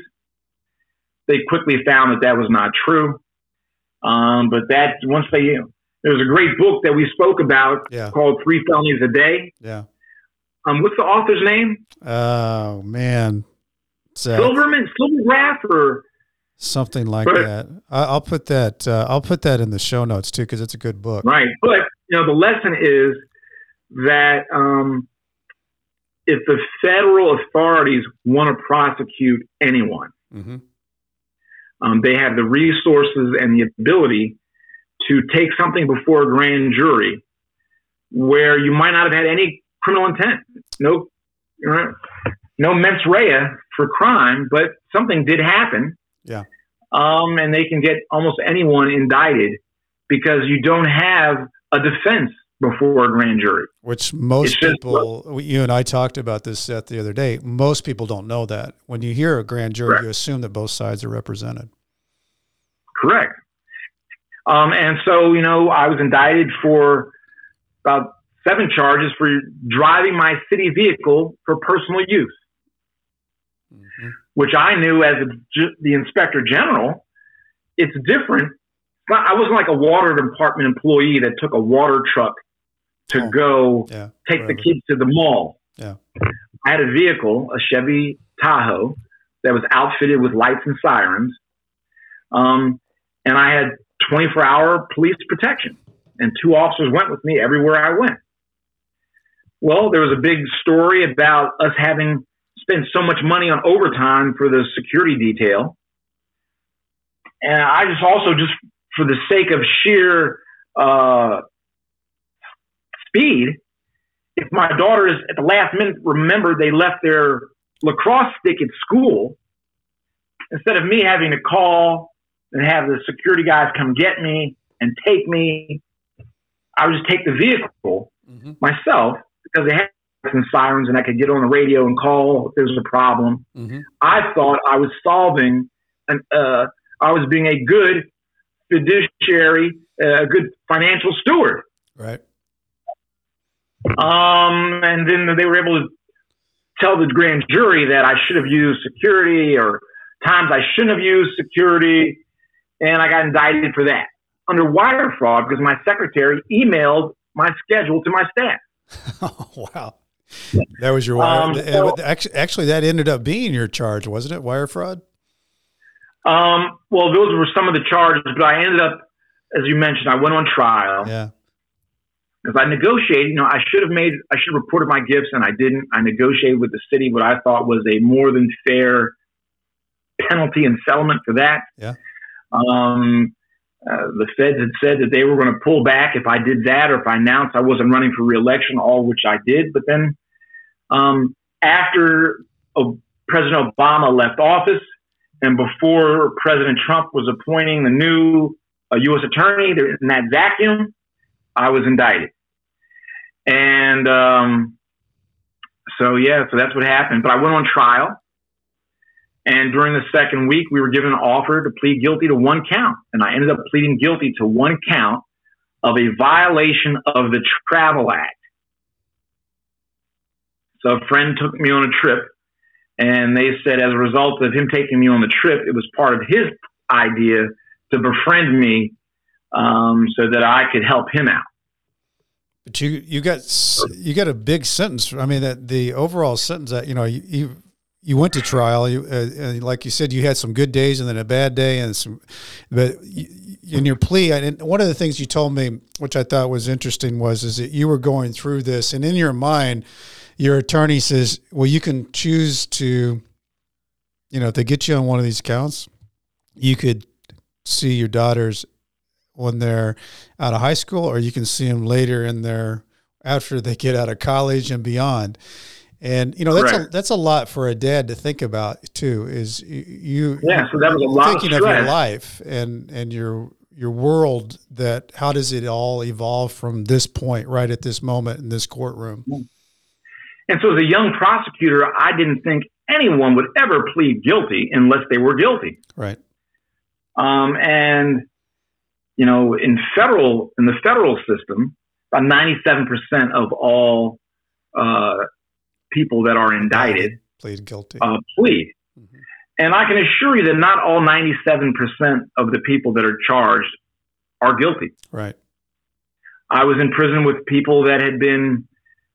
They quickly found that that was not true. Um, but that once they, there was a great book that we spoke about Yeah. called Three Felonies a Day. Yeah. Um, what's the author's name? Oh man. Silverman, Silvergraph, or something like But- that. I, I'll put that. Uh, I'll put that in the show notes too because it's a good book. Right. But, you know, the lesson is that um, if the federal authorities want to prosecute anyone, hmm um, they have the resources and the ability to take something before a grand jury where you might not have had any criminal intent, no, no mens rea for crime, but something did happen. Yeah. Um, and they can get almost anyone indicted because you don't have a defense before a grand jury. Which most just- people, you and I talked about this Seth the other day. Most people don't know that. When you hear a grand jury, Correct. you assume that both sides are represented. Correct. Um, and so, you know, I was indicted for about seven charges for driving my city vehicle for personal use, hmm which I knew as a, the inspector general, it's different. Not- I wasn't like a water department employee that took a water truck to Oh. go Yeah. take the kids to the mall. Yeah. I had a vehicle, a Chevy Tahoe, that was outfitted with lights and sirens. Um, and I had 24 hour police protection, and two officers went with me everywhere I went. Well, there was a big story about us having spent so much money on overtime for the security detail. And I just also, just for the sake of sheer uh, speed, if my daughters at the last minute remember they left their lacrosse stick at school, instead of me having to call and have the security guys come get me and take me, I would just take the vehicle mm-hmm. myself because they had some sirens and I could get on the radio and call if there was a problem. Mm-hmm. I thought I was solving, an, uh, I was being a good fiduciary, uh, a good financial steward. Right. Um, and then they were able to tell the grand jury that I should have used security or times I shouldn't have used security. And I got indicted for that under wire fraud because my secretary emailed my schedule to my staff. oh, wow. That was your wire. Um, so, actually, actually, that ended up being your charge, wasn't it? Wire fraud. Um, well, those were some of the charges, but I ended up, as you mentioned, I went on trial. Yeah because I negotiated. You know, I should have made, I should have reported my gifts, and I didn't. I negotiated with the city what I thought was a more than fair penalty and settlement for that. Yeah. Um, uh, the feds had said that they were going to pull back if I did that or if I announced I wasn't running for reelection, all which I did. But then, um, after President Obama left office and before President Trump was appointing the new uh, U.S. attorney in that vacuum, I was indicted. And um, so, yeah, so that's what happened. But I went on trial. And during the second week, we were given an offer to plead guilty to one count. And I ended up pleading guilty to one count of a violation of the Travel Act. So a friend took me on a trip, and they said as a result of him taking me on the trip, it was part of his idea to befriend me um, so that I could help him out. But you you got you got a big sentence. I mean, that the overall sentence that you know you you, you went to trial. You uh, like you said, you had some good days and then a bad day, and some. But in your plea, and one of the things you told me, which I thought was interesting, was is that you were going through this, and in your mind, your attorney says, "Well, you can choose to, you know, if they get you on one of these counts, you could see your daughters when they're out of high school, or you can see them later in their after they get out of college and beyond. And you know that's a, that's a lot for a dad to think about too. Is you yeah? So that was a lot thinking of, of your life and and your your world. That how does it all evolve from this point right at this moment in this courtroom? And so, as a young prosecutor, I didn't think anyone would ever plead guilty unless they were guilty. Right. Um, and you know, in federal in the federal system, about ninety seven percent of all uh, people that are indicted plead guilty. Uh, plead, mm-hmm. and I can assure you that not all ninety seven percent of the people that are charged are guilty. Right. I was in prison with people that had been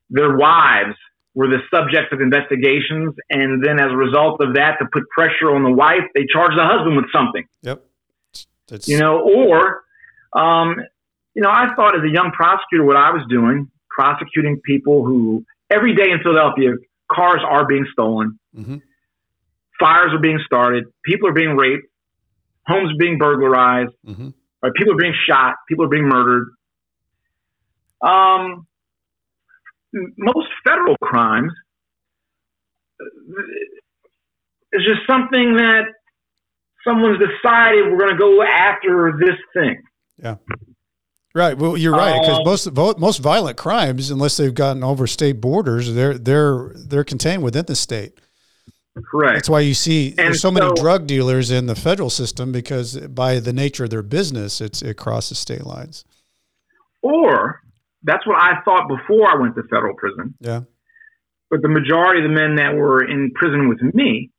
their wives were the subject of investigations, and then as a result of that, to put pressure on the wife, they charged the husband with something. Yep. That's... You know, or um, you know, I thought as a young prosecutor what I was doing, prosecuting people who every day in Philadelphia, cars are being stolen, mm-hmm. fires are being started, people are being raped, homes are being burglarized, mm-hmm. right? people are being shot, people are being murdered. Um, most federal crimes is just something that someone's decided we're going to go after this thing. Yeah. Right. Well, you're right because um, most most violent crimes, unless they've gotten over state borders, they're they're they're contained within the state. Correct. That's why you see and there's so, so, many drug dealers in the federal system because by the nature of their business, it's it crosses state lines. Or that's what I thought before I went to federal prison. Yeah. But the majority of the men that were in prison with me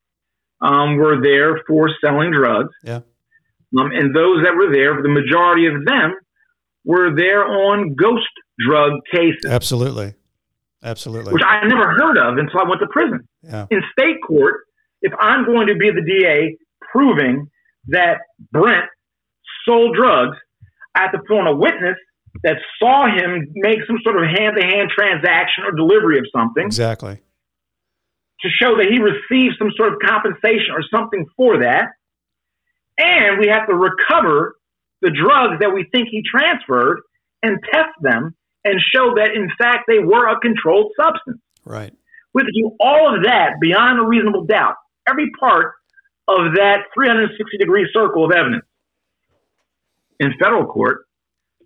um, were there for selling drugs. Yeah um, and those that were there, the majority of them were there on ghost drug cases. Absolutely. Absolutely. Which I never heard of until I went to prison. Yeah. In state court, if I'm going to be the DA proving that Brent sold drugs, I have to put on a witness that saw him make some sort of hand to hand transaction or delivery of something. Exactly. To show that he received some sort of compensation or something for that. And we have to recover the drugs that we think he transferred and test them and show that, in fact, they were a controlled substance. Right. We do all of that beyond a reasonable doubt, every part of that 360 degree circle of evidence. In federal court,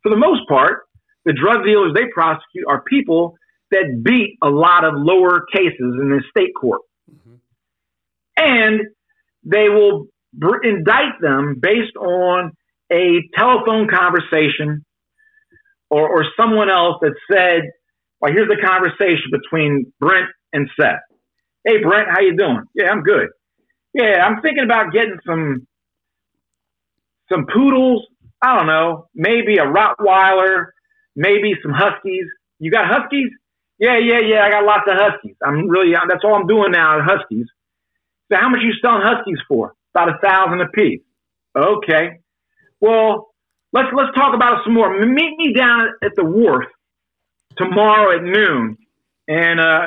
for the most part, the drug dealers they prosecute are people that beat a lot of lower cases in the state court. Mm-hmm. And they will br- indict them based on a telephone conversation or, or someone else that said, well, here's the conversation between Brent and Seth. Hey, Brent, how you doing? Yeah, I'm good. Yeah, I'm thinking about getting some some poodles. I don't know, maybe a Rottweiler, maybe some Huskies. You got Huskies? Yeah, yeah, yeah. I got lots of Huskies. I'm really that's all I'm doing now. Huskies. So how much you selling Huskies for? About a thousand a piece. Okay. Well, let's let's talk about it some more. Meet me down at the wharf tomorrow at noon, and uh,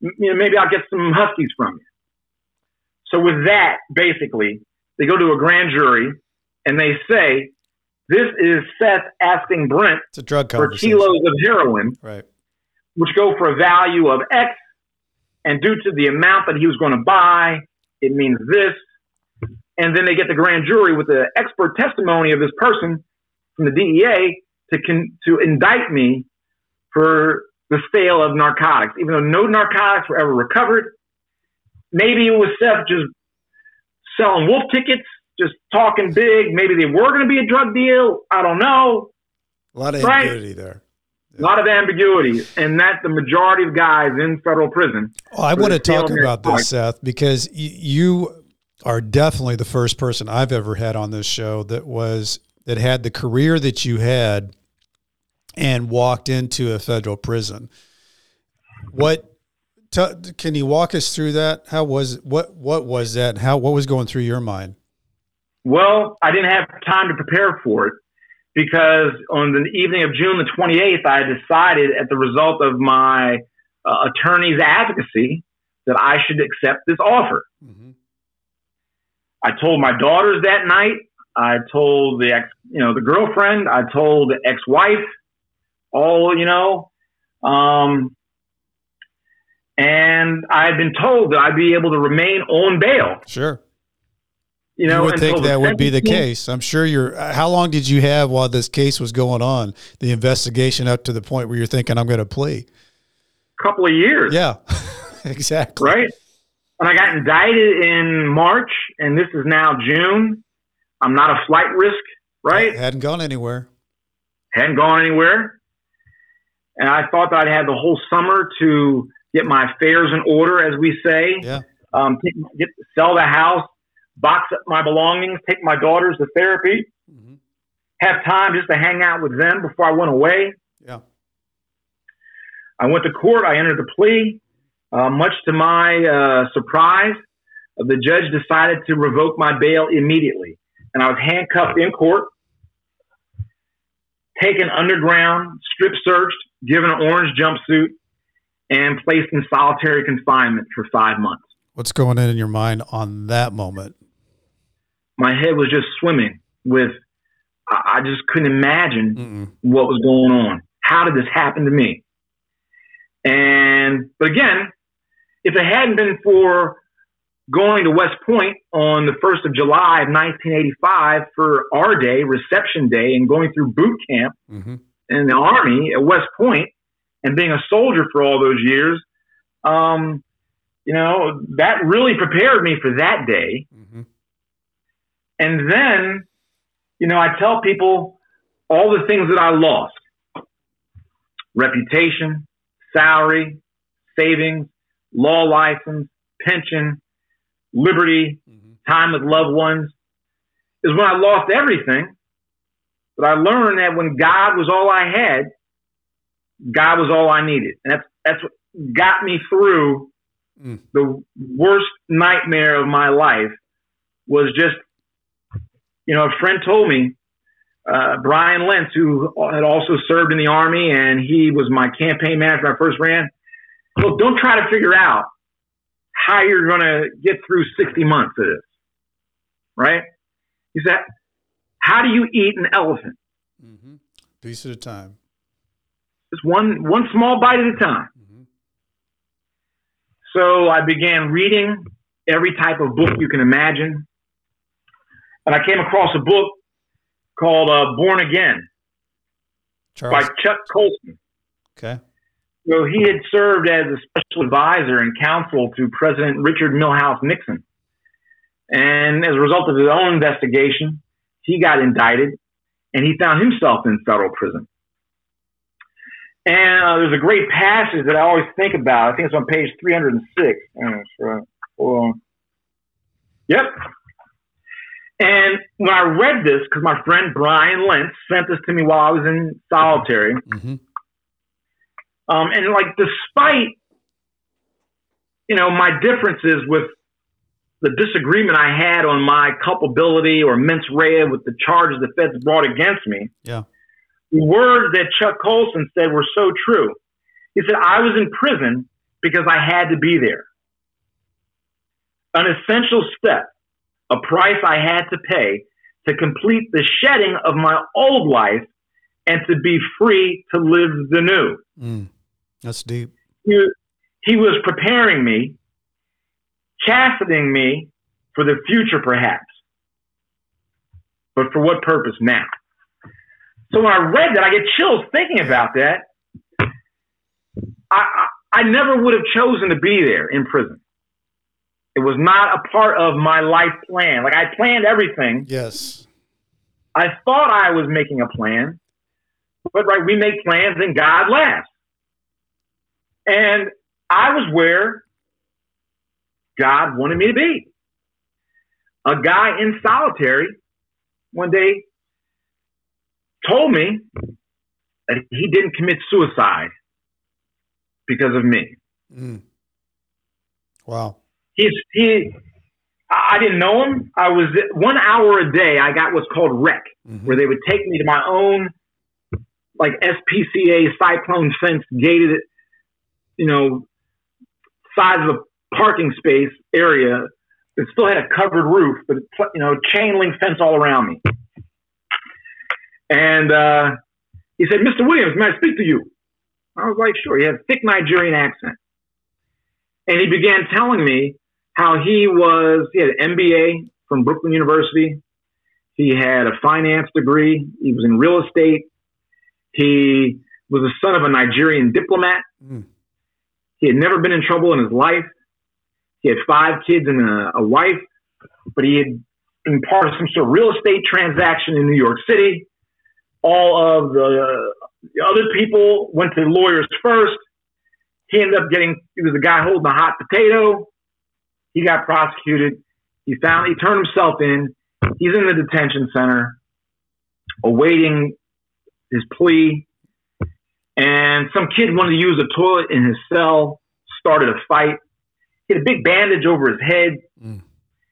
you know, maybe I'll get some Huskies from you. So with that, basically, they go to a grand jury and they say, "This is Seth asking Brent it's a drug for kilos of heroin, right. which go for a value of X, and due to the amount that he was going to buy, it means this." And then they get the grand jury with the expert testimony of this person from the DEA to con- to indict me for the sale of narcotics, even though no narcotics were ever recovered. Maybe it was Seth just selling wolf tickets, just talking big. Maybe they were going to be a drug deal. I don't know. A lot of right? ambiguity there. Yeah. A lot of ambiguity, and that's the majority of guys in federal prison. Oh, I want to talk about this, Seth, because you are definitely the first person I've ever had on this show that was that had the career that you had and walked into a federal prison. What t- can you walk us through that? How was what what was that? How what was going through your mind? Well, I didn't have time to prepare for it because on the evening of June the 28th, I decided at the result of my uh, attorney's advocacy that I should accept this offer. Mm-hmm. I told my daughters that night. I told the ex, you know, the girlfriend. I told the ex-wife. All you know, um, and I had been told that I'd be able to remain on bail. Sure. You know, you would think that would be the case. I'm sure you're. How long did you have while this case was going on? The investigation up to the point where you're thinking, "I'm going to plea." A couple of years. Yeah, exactly. Right. And I got indicted in March, and this is now June. I'm not a flight risk, right? Hadn't gone anywhere. Hadn't gone anywhere. And I thought that I'd have the whole summer to get my affairs in order, as we say. Yeah. Um, take, get sell the house, box up my belongings, take my daughters to therapy, mm-hmm. have time just to hang out with them before I went away. Yeah. I went to court. I entered the plea. Uh, much to my uh, surprise, the judge decided to revoke my bail immediately and I was handcuffed in court, taken underground, strip searched, given an orange jumpsuit, and placed in solitary confinement for five months. What's going on in your mind on that moment? My head was just swimming with, I just couldn't imagine Mm-mm. what was going on. How did this happen to me? And, but again, if it hadn't been for going to West Point on the 1st of July of 1985 for our day, reception day, and going through boot camp mm-hmm. in the Army at West Point and being a soldier for all those years, um, you know, that really prepared me for that day. Mm-hmm. And then, you know, I tell people all the things that I lost reputation, salary, savings, law license, pension, liberty, mm-hmm. time with loved ones, is when I lost everything. But I learned that when God was all I had, God was all I needed. And that's, that's what got me through mm. the worst nightmare of my life was just, you know, a friend told me, uh, Brian Lentz, who had also served in the army and he was my campaign manager when I first ran. Look, don't try to figure out how you're going to get through 60 months of this, right? He said, how do you eat an elephant? Mm-hmm. Piece at a time. Just one, one small bite at a time. Mm-hmm. So I began reading every type of book you can imagine. And I came across a book called uh, Born Again Charles. by Chuck Colson. Okay. So he had served as a special advisor and counsel to President Richard Milhous Nixon. And as a result of his own investigation, he got indicted and he found himself in federal prison. And uh, there's a great passage that I always think about. I think it's on page 306. Hold on. Yep. And when I read this, because my friend Brian Lentz sent this to me while I was in solitary, mm-hmm. Um, and like despite you know my differences with the disagreement I had on my culpability or mens rea with the charges the feds brought against me, yeah, the words that Chuck Colson said were so true. He said I was in prison because I had to be there. An essential step a price I had to pay to complete the shedding of my old life and to be free to live the new. Mm, that's deep. He, he was preparing me, chastening me for the future, perhaps. But for what purpose now? So when I read that, I get chills thinking about that. I, I, I never would have chosen to be there in prison. It was not a part of my life plan. Like I planned everything. Yes. I thought I was making a plan, but right, we make plans and God laughs. And I was where God wanted me to be. A guy in solitary one day told me that he didn't commit suicide because of me. Mm. Wow he's he. I didn't know him. I was one hour a day. I got what's called rec, mm-hmm. where they would take me to my own like SPCA cyclone fence gated, you know, size of a parking space area. It still had a covered roof, but you know, chain link fence all around me. And uh, he said, "Mr. Williams, may I speak to you?" I was like, "Sure." He had a thick Nigerian accent, and he began telling me how he was, he had an MBA from Brooklyn University. He had a finance degree. He was in real estate. He was the son of a Nigerian diplomat. Mm. He had never been in trouble in his life. He had five kids and a, a wife, but he had been part of some sort of real estate transaction in New York City. All of the, the other people went to lawyers first. He ended up getting, he was the guy holding the hot potato. He got prosecuted. He found he turned himself in. He's in the detention center, awaiting his plea. And some kid wanted to use a toilet in his cell, started a fight. He had a big bandage over his head, mm.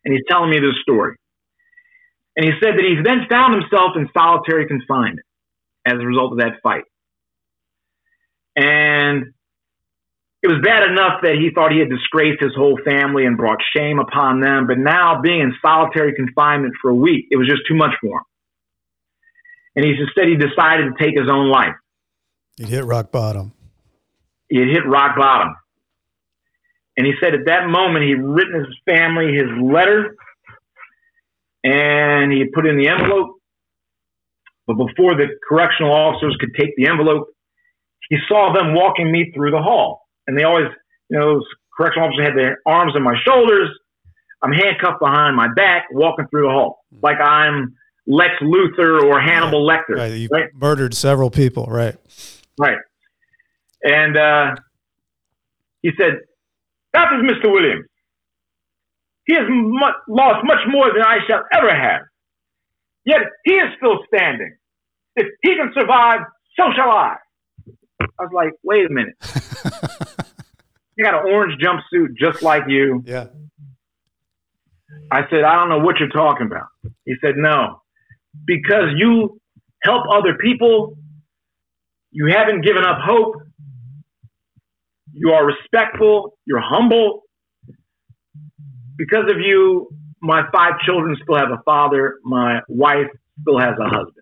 and he's telling me this story. And he said that he then found himself in solitary confinement as a result of that fight. And it was bad enough that he thought he had disgraced his whole family and brought shame upon them, but now being in solitary confinement for a week, it was just too much for him. And he said he decided to take his own life. He hit rock bottom. He had hit rock bottom. And he said at that moment he'd written his family his letter and he put in the envelope. But before the correctional officers could take the envelope, he saw them walking me through the hall and they always, you know, those correctional officers had their arms on my shoulders. I'm handcuffed behind my back, walking through the hall like I'm Lex Luthor or Hannibal Lecter. Right, you right? murdered several people, right? Right. And uh, he said, "That is Mr. Williams. He has much, lost much more than I shall ever have. Yet he is still standing. If he can survive, so shall I." I was like, wait a minute. you got an orange jumpsuit just like you. Yeah. I said, I don't know what you're talking about. He said, No, because you help other people, you haven't given up hope, you are respectful, you're humble. Because of you, my five children still have a father, my wife still has a husband.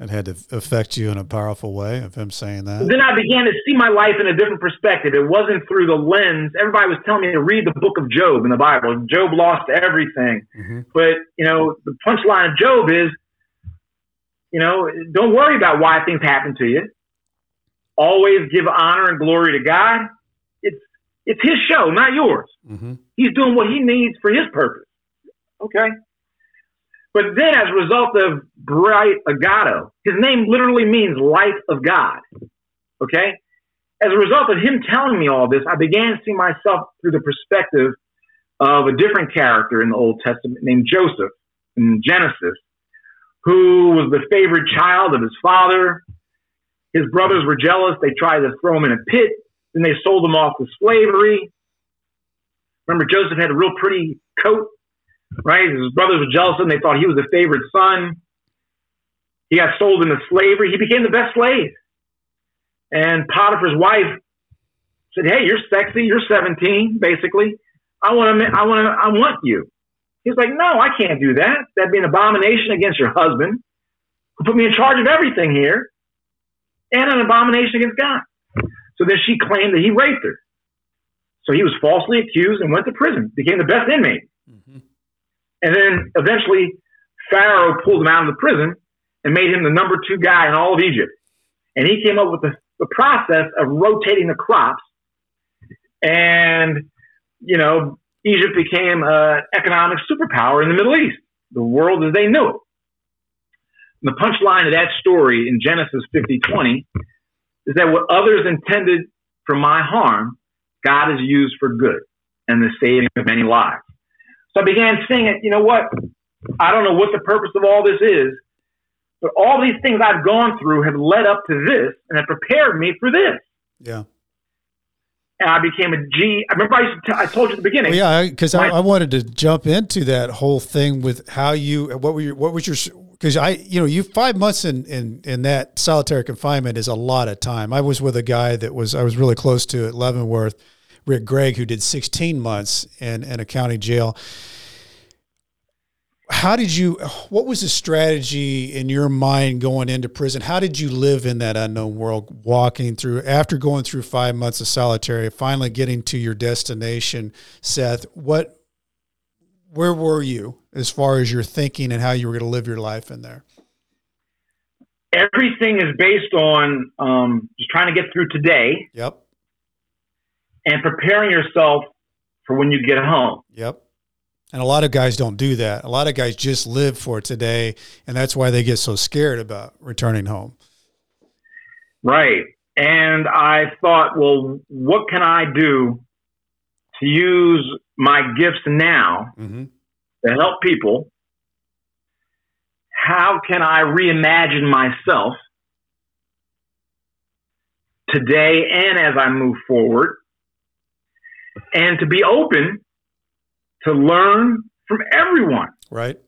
It had to affect you in a powerful way of him saying that. Then I began to see my life in a different perspective. It wasn't through the lens. Everybody was telling me to read the book of Job in the Bible. Job lost everything. Mm-hmm. But, you know, the punchline of Job is, you know, don't worry about why things happen to you. Always give honor and glory to God. It's it's his show, not yours. Mm-hmm. He's doing what he needs for his purpose. Okay. But then, as a result of Bright Agato, his name literally means light of God. Okay? As a result of him telling me all this, I began to see myself through the perspective of a different character in the Old Testament named Joseph in Genesis, who was the favorite child of his father. His brothers were jealous. They tried to throw him in a pit. Then they sold him off to slavery. Remember, Joseph had a real pretty coat right? His brothers were jealous and. They thought he was the favorite son. He got sold into slavery. He became the best slave. And Potiphar's wife said, "Hey, you're sexy. You're 17, basically. I want to. I want to. I want you." He's like, "No, I can't do that. That'd be an abomination against your husband, who put me in charge of everything here, and an abomination against God." So then she claimed that he raped her. So he was falsely accused and went to prison. Became the best inmate. Mm-hmm. And then eventually Pharaoh pulled him out of the prison and made him the number two guy in all of Egypt. And he came up with the, the process of rotating the crops. And, you know, Egypt became an economic superpower in the Middle East, the world as they knew it. And the punchline of that story in Genesis 50 20 is that what others intended for my harm, God has used for good and the saving of many lives. So I began seeing it. You know what? I don't know what the purpose of all this is, but all these things I've gone through have led up to this and have prepared me for this. Yeah. And I became a G. I remember I, used to t- I told you at the beginning. Well, yeah, because I, I, wanted to jump into that whole thing with how you what were your, what was your because I you know you five months in, in in that solitary confinement is a lot of time. I was with a guy that was I was really close to at Leavenworth Rick Gregg, who did 16 months in, in a county jail. How did you, what was the strategy in your mind going into prison? How did you live in that unknown world, walking through, after going through five months of solitary, finally getting to your destination, Seth? What, where were you as far as your thinking and how you were going to live your life in there? Everything is based on um, just trying to get through today. Yep and preparing yourself for when you get home. Yep. And a lot of guys don't do that. A lot of guys just live for today, and that's why they get so scared about returning home. Right. And I thought, well, what can I do to use my gifts now mm-hmm. to help people? How can I reimagine myself today and as I move forward? and to be open to learn from everyone. Right.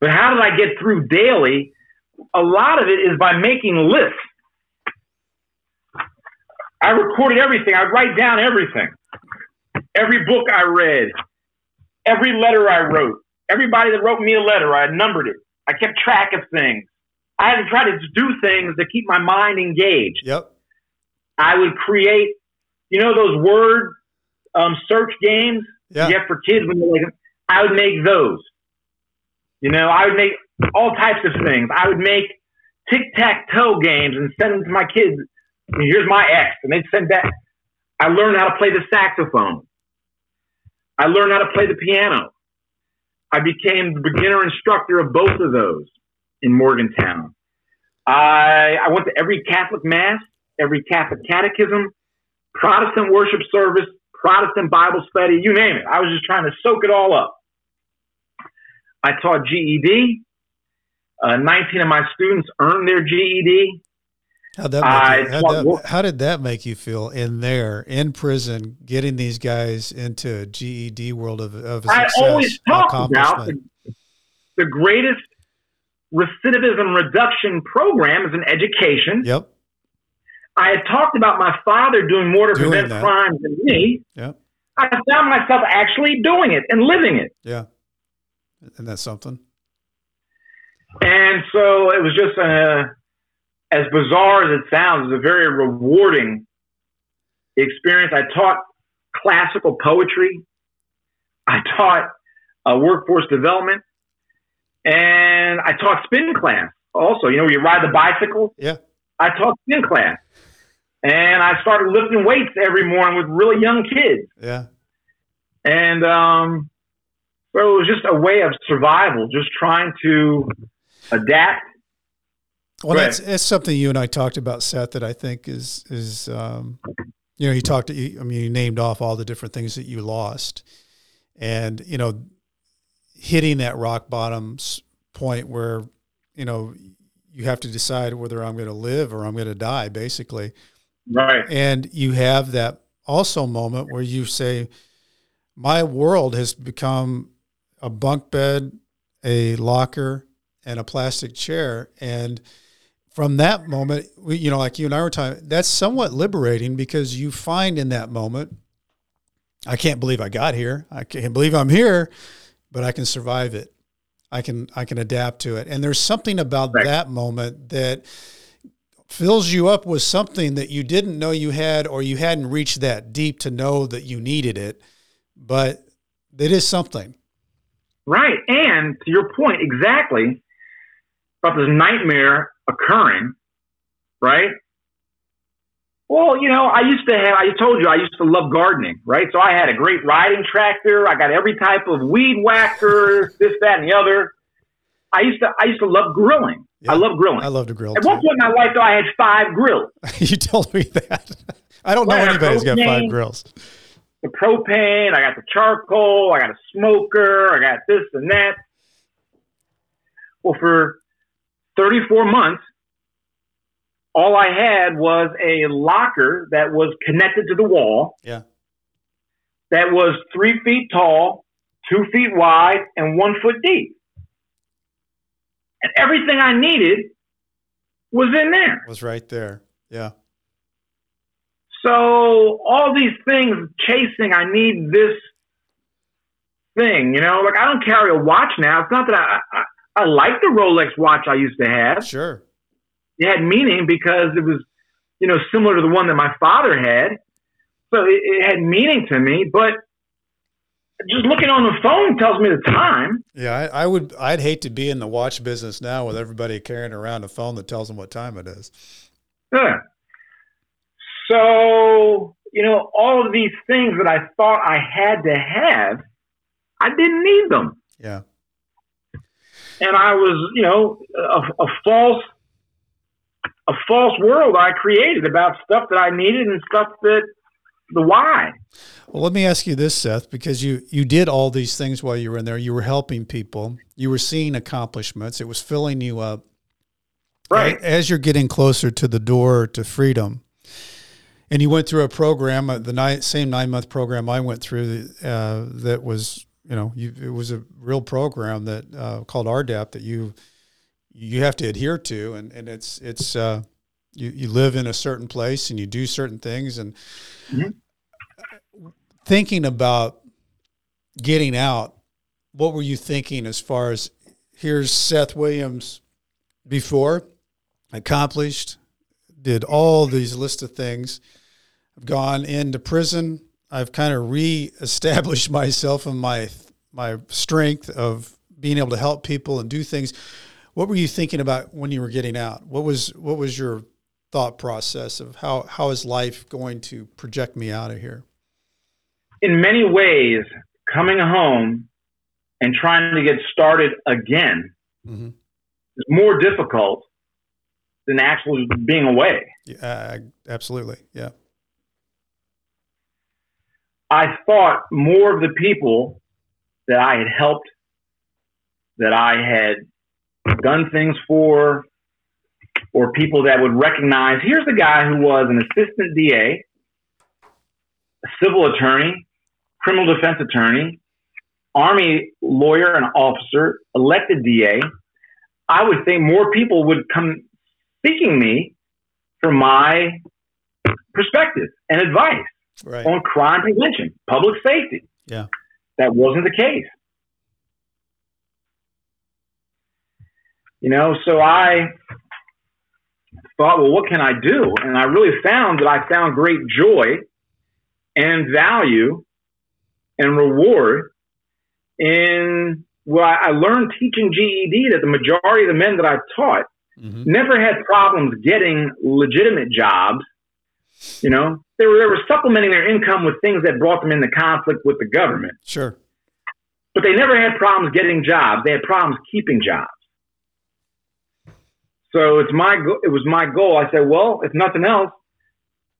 But how did I get through daily? A lot of it is by making lists. I recorded everything. I write down everything. Every book I read, every letter I wrote, everybody that wrote me a letter, I numbered it. I kept track of things. I had to try to do things to keep my mind engaged. Yep. I would create you know those word um, search games yeah. you have for kids when you're like, I would make those. You know, I would make all types of things. I would make tic tac toe games and send them to my kids. here's my ex, and they'd send that. I learned how to play the saxophone. I learned how to play the piano. I became the beginner instructor of both of those in Morgantown. I, I went to every Catholic mass, every Catholic catechism, Protestant worship service, Protestant Bible study, you name it. I was just trying to soak it all up. I taught GED. Uh, 19 of my students earned their GED. How'd that make you, how'd that, how did that make you feel in there in prison, getting these guys into a GED world of, of success, I always talk about the, the greatest recidivism reduction program is an education. Yep. I had talked about my father doing more to doing prevent that. crime than me. Yeah. I found myself actually doing it and living it. Yeah. And that's something. And so it was just a, as bizarre as it sounds, it was a very rewarding experience. I taught classical poetry. I taught uh, workforce development, and I taught spin class. Also, you know, you ride the bicycle. Yeah. I taught spin class, and I started lifting weights every morning with really young kids. Yeah. And um, so it was just a way of survival, just trying to adapt. Well, that's, that's something you and I talked about, Seth. That I think is is um, you know you talked. To, I mean, you named off all the different things that you lost, and you know, hitting that rock bottom point where you know you have to decide whether I'm going to live or I'm going to die, basically. Right. And you have that also moment where you say, "My world has become a bunk bed, a locker, and a plastic chair. And from that moment, we, you know, like you and I were talking, that's somewhat liberating because you find in that moment, I can't believe I got here. I can't believe I'm here, but I can survive it. I can I can adapt to it. And there's something about right. that moment that fills you up with something that you didn't know you had or you hadn't reached that deep to know that you needed it, but it is something. Right. And to your point, exactly about this nightmare occurring, right? Well, you know, I used to have, I told you, I used to love gardening, right? So I had a great riding tractor. I got every type of weed whacker, this, that, and the other. I used to, I used to love grilling. Yeah, I love grilling. I love to grill. At too. one point in my life, though, I had five grills. you told me that. I don't know anybody who's got five grills the propane, I got the charcoal, I got a smoker, I got this and that. Well, for 34 months, all I had was a locker that was connected to the wall. Yeah. That was three feet tall, two feet wide, and one foot deep. And everything I needed was in there. Was right there. Yeah. So all these things chasing, I need this thing, you know, like I don't carry a watch now. It's not that I, I, I like the Rolex watch I used to have. Sure. It had meaning because it was, you know, similar to the one that my father had. So it, it had meaning to me, but just looking on the phone tells me the time. Yeah, I, I, would. I'd hate to be in the watch business now with everybody carrying around a phone that tells them what time it is. Yeah. So, you know, all of these things that I thought I had to have, I didn't need them. Yeah. And I was, you know, a, a false, a false world I created about stuff that I needed and stuff that the why. Well, let me ask you this, Seth, because you you did all these things while you were in there. You were helping people. You were seeing accomplishments. It was filling you up. Right. As you're getting closer to the door to freedom, and you went through a program, uh, the nine, same nine month program I went through uh, that was, you know, you, it was a real program that uh, called RDAP that you you have to adhere to, and and it's it's uh, you you live in a certain place and you do certain things, and mm-hmm. thinking about getting out, what were you thinking as far as here's Seth Williams before accomplished, did all these list of things I've gone into prison. I've kind of re-established myself and my my strength of being able to help people and do things. What were you thinking about when you were getting out? What was what was your thought process of how how is life going to project me out of here? In many ways, coming home and trying to get started again mm-hmm. is more difficult than actually being away. Yeah, absolutely. Yeah. I thought more of the people that I had helped, that I had done things for, or people that would recognize here's a guy who was an assistant DA, a civil attorney, criminal defense attorney, army lawyer and officer, elected DA. I would think more people would come seeking me for my perspective and advice right. on crime prevention, public safety. Yeah. That wasn't the case. You know, so I thought, well, what can I do? And I really found that I found great joy and value and reward in well, I learned teaching GED that the majority of the men that I taught mm-hmm. never had problems getting legitimate jobs. You know, they were, they were supplementing their income with things that brought them into conflict with the government. Sure. But they never had problems getting jobs. They had problems keeping jobs. So it's my it was my goal. I said, well, if nothing else,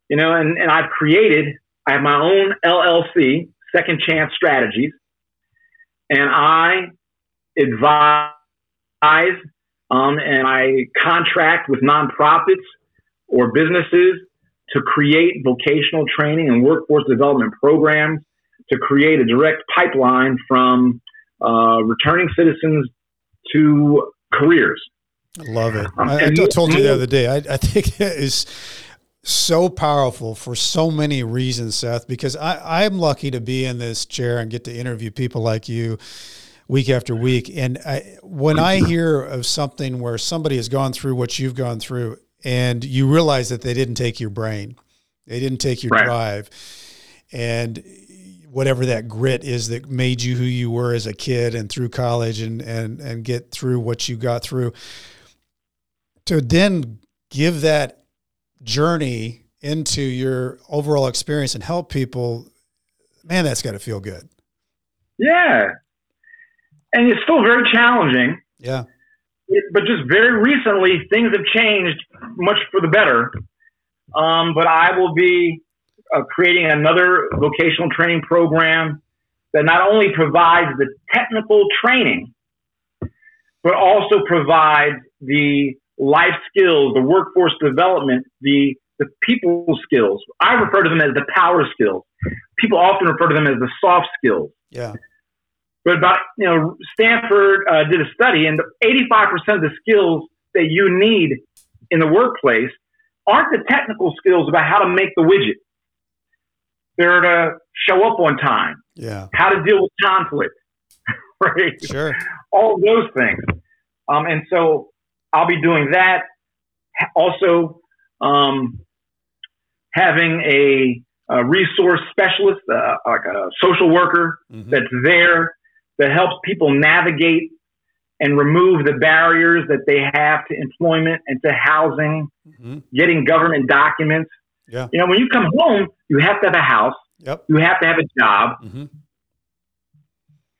you know, and, and I've created, I have my own LLC, Second Chance Strategies, and I advise um, and I contract with nonprofits or businesses to create vocational training and workforce development programs to create a direct pipeline from uh, returning citizens to careers. I love it. Um, I, I, told you the other day, I, I think it is so powerful for so many reasons, Seth, because I, I'm lucky to be in this chair and get to interview people like you week after week. And I, when I hear of something where somebody has gone through what you've gone through and you realize that they didn't take your brain, they didn't take your right. drive, and whatever that grit is that made you who you were as a kid and through college and, and, and get through what you got through, to then give that journey into your overall experience and help people, man, that's got to feel good. Yeah. And it's still very challenging. Yeah. But just very recently, things have changed much for the better. Um, but I will be uh, creating another vocational training program that not only provides the technical training, but also provides the life skills, the workforce development, the the people skills. I refer to them as the power skills. People often refer to them as the soft skills. Yeah. But about you know, Stanford uh, did a study, and 85% of the skills that you need in the workplace aren't the technical skills about how to make the widget. They're to show up on time. Yeah. How to deal with conflict. right. Sure. All those things. Um, and so I'll be doing that. Also, um, having a, a, resource specialist, uh, like a social worker mm-hmm. that's there that helps people navigate and remove the barriers that they have to employment and to housing, mm-hmm. getting government documents. Yeah. You know, when you come home, you have to have a house. Yep. You have to have a job. Mm-hmm.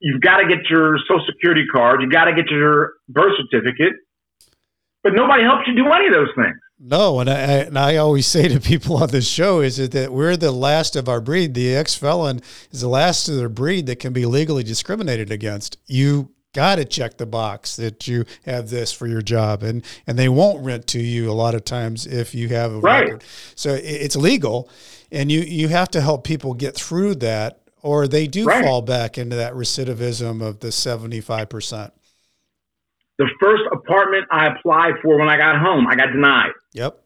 You've got to get your social security card. You've got to get your birth certificate but nobody helps you do any of those things. No, and I, and I always say to people on this show is that we're the last of our breed. The ex felon is the last of their breed that can be legally discriminated against. You got to check the box that you have this for your job, and and they won't rent to you a lot of times if you have a right. record. So it's legal, and you you have to help people get through that, or they do right. fall back into that recidivism of the seventy five percent. The first apartment I applied for when I got home, I got denied. Yep.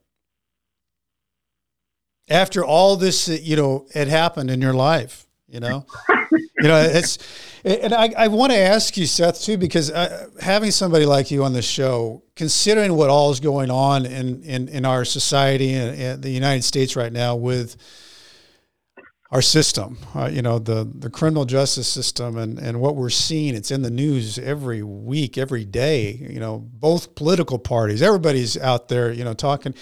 After all this, you know, had happened in your life, you know, you know, it's, and I, I want to ask you, Seth, too, because uh, having somebody like you on the show, considering what all is going on in, in, in our society and, and the United States right now with, our system, uh, you know, the the criminal justice system, and and what we're seeing. It's in the news every week, every day. You know, both political parties, everybody's out there, you know, talking.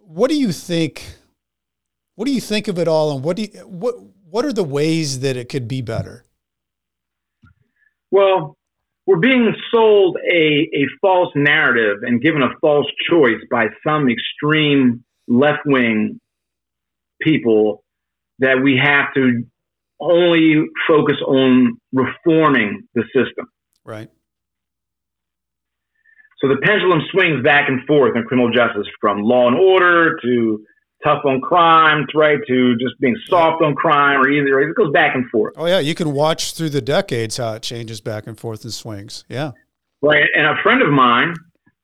What do you think? What do you think of it all, and what do you, what what are the ways that it could be better? Well, we're being sold a, a false narrative and given a false choice by some extreme left wing people that we have to only focus on reforming the system. Right. So the pendulum swings back and forth in criminal justice from law and order to tough on crime, right, to just being soft on crime, or either it goes back and forth. Oh yeah, you can watch through the decades how it changes back and forth and swings. Yeah. Right, and a friend of mine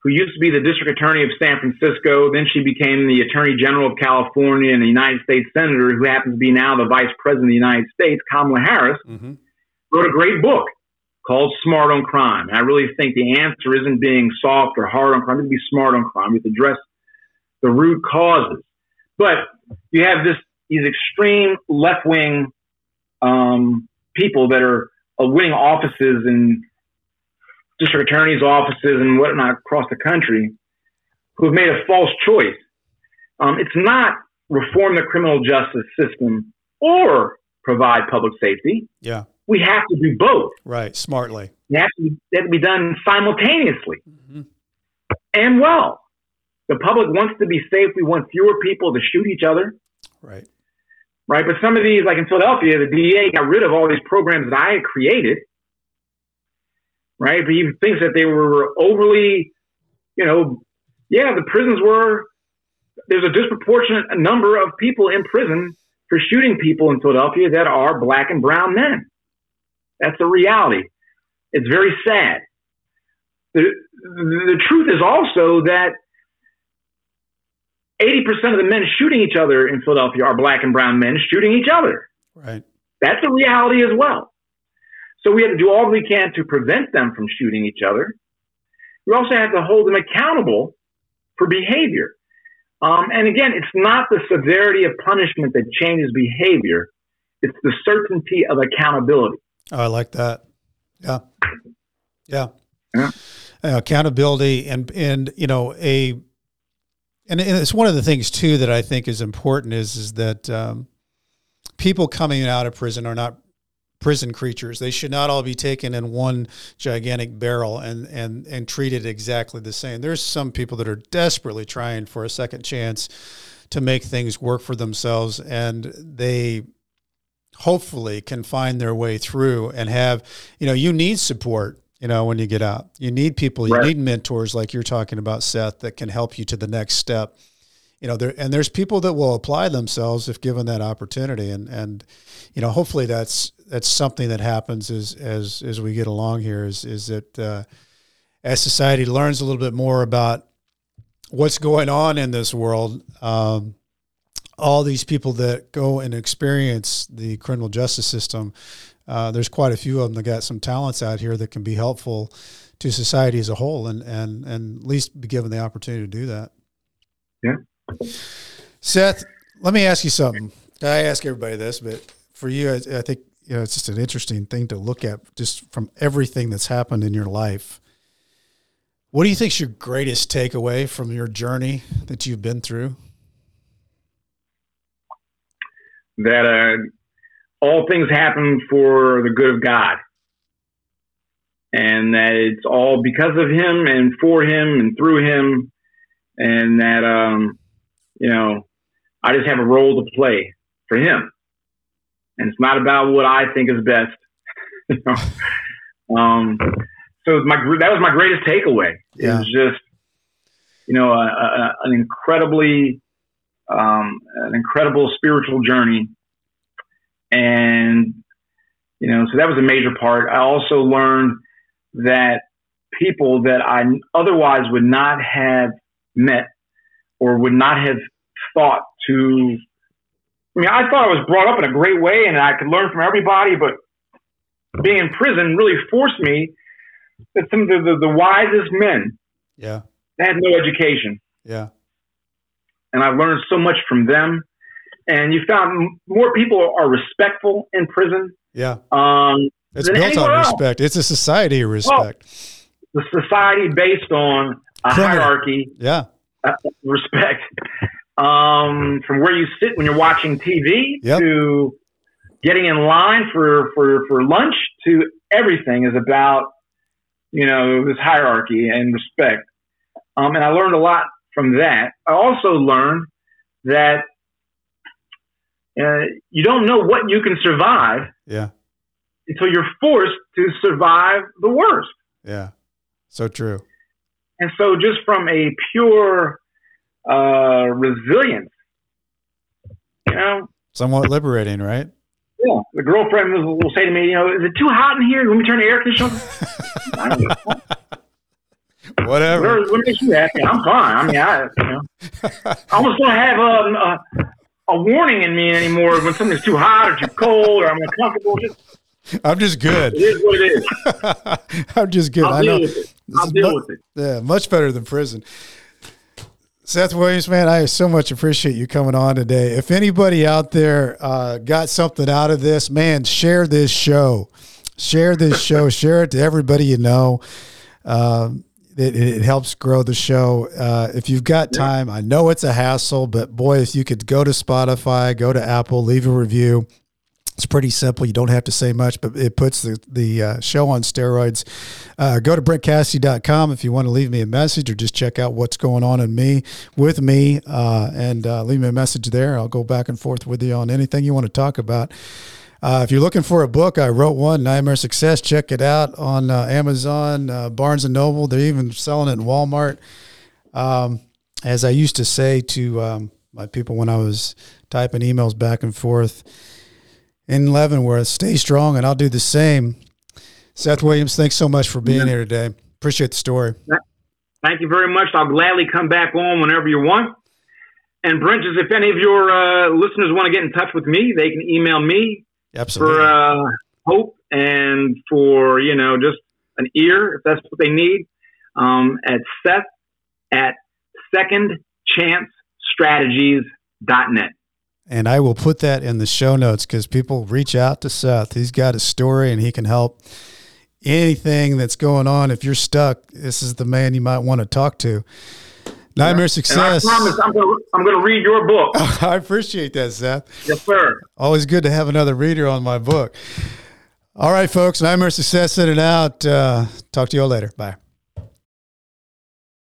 who used to be the district attorney of San Francisco, then she became the attorney general of California and the United States senator, who happens to be now the vice president of the United States, Kamala Harris, mm-hmm. wrote a great book called Smart on Crime. And I really think the answer isn't being soft or hard on crime, it's be smart on crime. You have to address the root causes. But you have this these extreme left wing um, people that are uh, winning offices in district attorneys' offices and whatnot across the country who have made a false choice. Um, it's not reform the criminal justice system or provide public safety. Yeah. We have to do both. Right, smartly. They have to be, they have to be done simultaneously mm-hmm. and well. The public wants to be safe. We want fewer people to shoot each other. Right. Right. But some of these, like in Philadelphia, the DA got rid of all these programs that I had created. Right. But he thinks that they were overly, you know, yeah, the prisons were, there's a disproportionate number of people in prison for shooting people in Philadelphia that are black and brown men. That's the reality. It's very sad. The, the truth is also that 80% of the men shooting each other in Philadelphia are black and brown men shooting each other. Right. That's a reality as well. So we have to do all we can to prevent them from shooting each other. We also have to hold them accountable for behavior. Um, and again, it's not the severity of punishment that changes behavior, it's the certainty of accountability. Oh, I like that. Yeah. Yeah. yeah. Uh, accountability and, and, you know, a, and it's one of the things too that I think is important is is that um, people coming out of prison are not prison creatures. They should not all be taken in one gigantic barrel and and and treated exactly the same. There's some people that are desperately trying for a second chance to make things work for themselves, and they hopefully can find their way through and have you know you need support you know, when you get out. You need people, you need mentors like you're talking about, Seth, that can help you to the next step. You know, there and there's people that will apply themselves if given that opportunity. And and you know, hopefully that's that's something that happens as as as we get along here is is that uh, as society learns a little bit more about what's going on in this world, um, all these people that go and experience the criminal justice system uh, there's quite a few of them that got some talents out here that can be helpful to society as a whole, and and and at least be given the opportunity to do that. Yeah. Seth, let me ask you something. I ask everybody this, but for you, I, I think you know it's just an interesting thing to look at, just from everything that's happened in your life. What do you think is your greatest takeaway from your journey that you've been through? That uh, all things happen for the good of God. And that it's all because of him and for him and through him. And that, um, you know, I just have a role to play for him. And it's not about what I think is best. you know? um, so my, that was my greatest takeaway. Yeah. It was just, you know, a, a, an incredibly, um, an incredible spiritual journey and, you know, so that was a major part. I also learned that people that I otherwise would not have met or would not have thought to. I mean, I thought I was brought up in a great way and I could learn from everybody, but being in prison really forced me that some of the, the, the wisest men yeah. had no education. Yeah. And I've learned so much from them and you found more people are respectful in prison. Yeah. Um, it's built on respect. Else. It's a society of respect. Well, the society based on a Criminal. hierarchy. Yeah. Uh, respect. Um, from where you sit when you're watching TV yep. to getting in line for, for, for lunch to everything is about, you know, this hierarchy and respect. Um, and I learned a lot from that. I also learned that uh, you don't know what you can survive. Yeah. Until you're forced to survive the worst. Yeah. So true. And so, just from a pure uh, resilience, you know, somewhat liberating, right? Yeah, the girlfriend will, will say to me, you know, is it too hot in here? Let me turn the air conditioner. Whatever. What, what makes you happy? I'm fine. I mean, I, you know, I almost don't have um, a, a warning in me anymore when something's too hot or too cold or I'm uncomfortable. Just I'm just good. It is what it is. I'm just good. I'll I know. with it. I'll deal with it. Yeah, much better than prison. Seth Williams, man, I so much appreciate you coming on today. If anybody out there uh, got something out of this, man, share this show. Share this show. share it to everybody you know. Um, it, it helps grow the show. Uh, if you've got time, I know it's a hassle, but boy, if you could go to Spotify, go to Apple, leave a review. It's pretty simple. You don't have to say much, but it puts the, the uh, show on steroids. Uh, go to brentcassity.com if you want to leave me a message or just check out what's going on in me with me uh, and uh, leave me a message there. I'll go back and forth with you on anything you want to talk about. Uh, if you're looking for a book, I wrote one, Nightmare Success. Check it out on uh, Amazon, Barnes Noble. They're even selling it in Walmart. Um, as I used to say to um, my people when I was typing emails back and forth in Leavenworth, stay strong, and I'll do the same. Seth Williams, thanks so much for being Yeah. here today. Appreciate the story. Thank you very much. I'll gladly come back on whenever you want. And just if any of your uh, listeners want to get in touch with me, they can email me Absolutely. for uh, hope and for you know just an ear if that's what they need um, at Seth at secondchancestrategies.net. And I will put that in the show notes because people reach out to Seth. He's got a story and he can help anything that's going on. If you're stuck, this is the man you might want to talk to. Nightmare And I Success. promise I'm going to I'm going to read your book. I appreciate that, Seth. yes, sir. Always good to have another reader on my book. All right, folks. Nightmare Success, send it out. Uh, talk to you all later. Bye.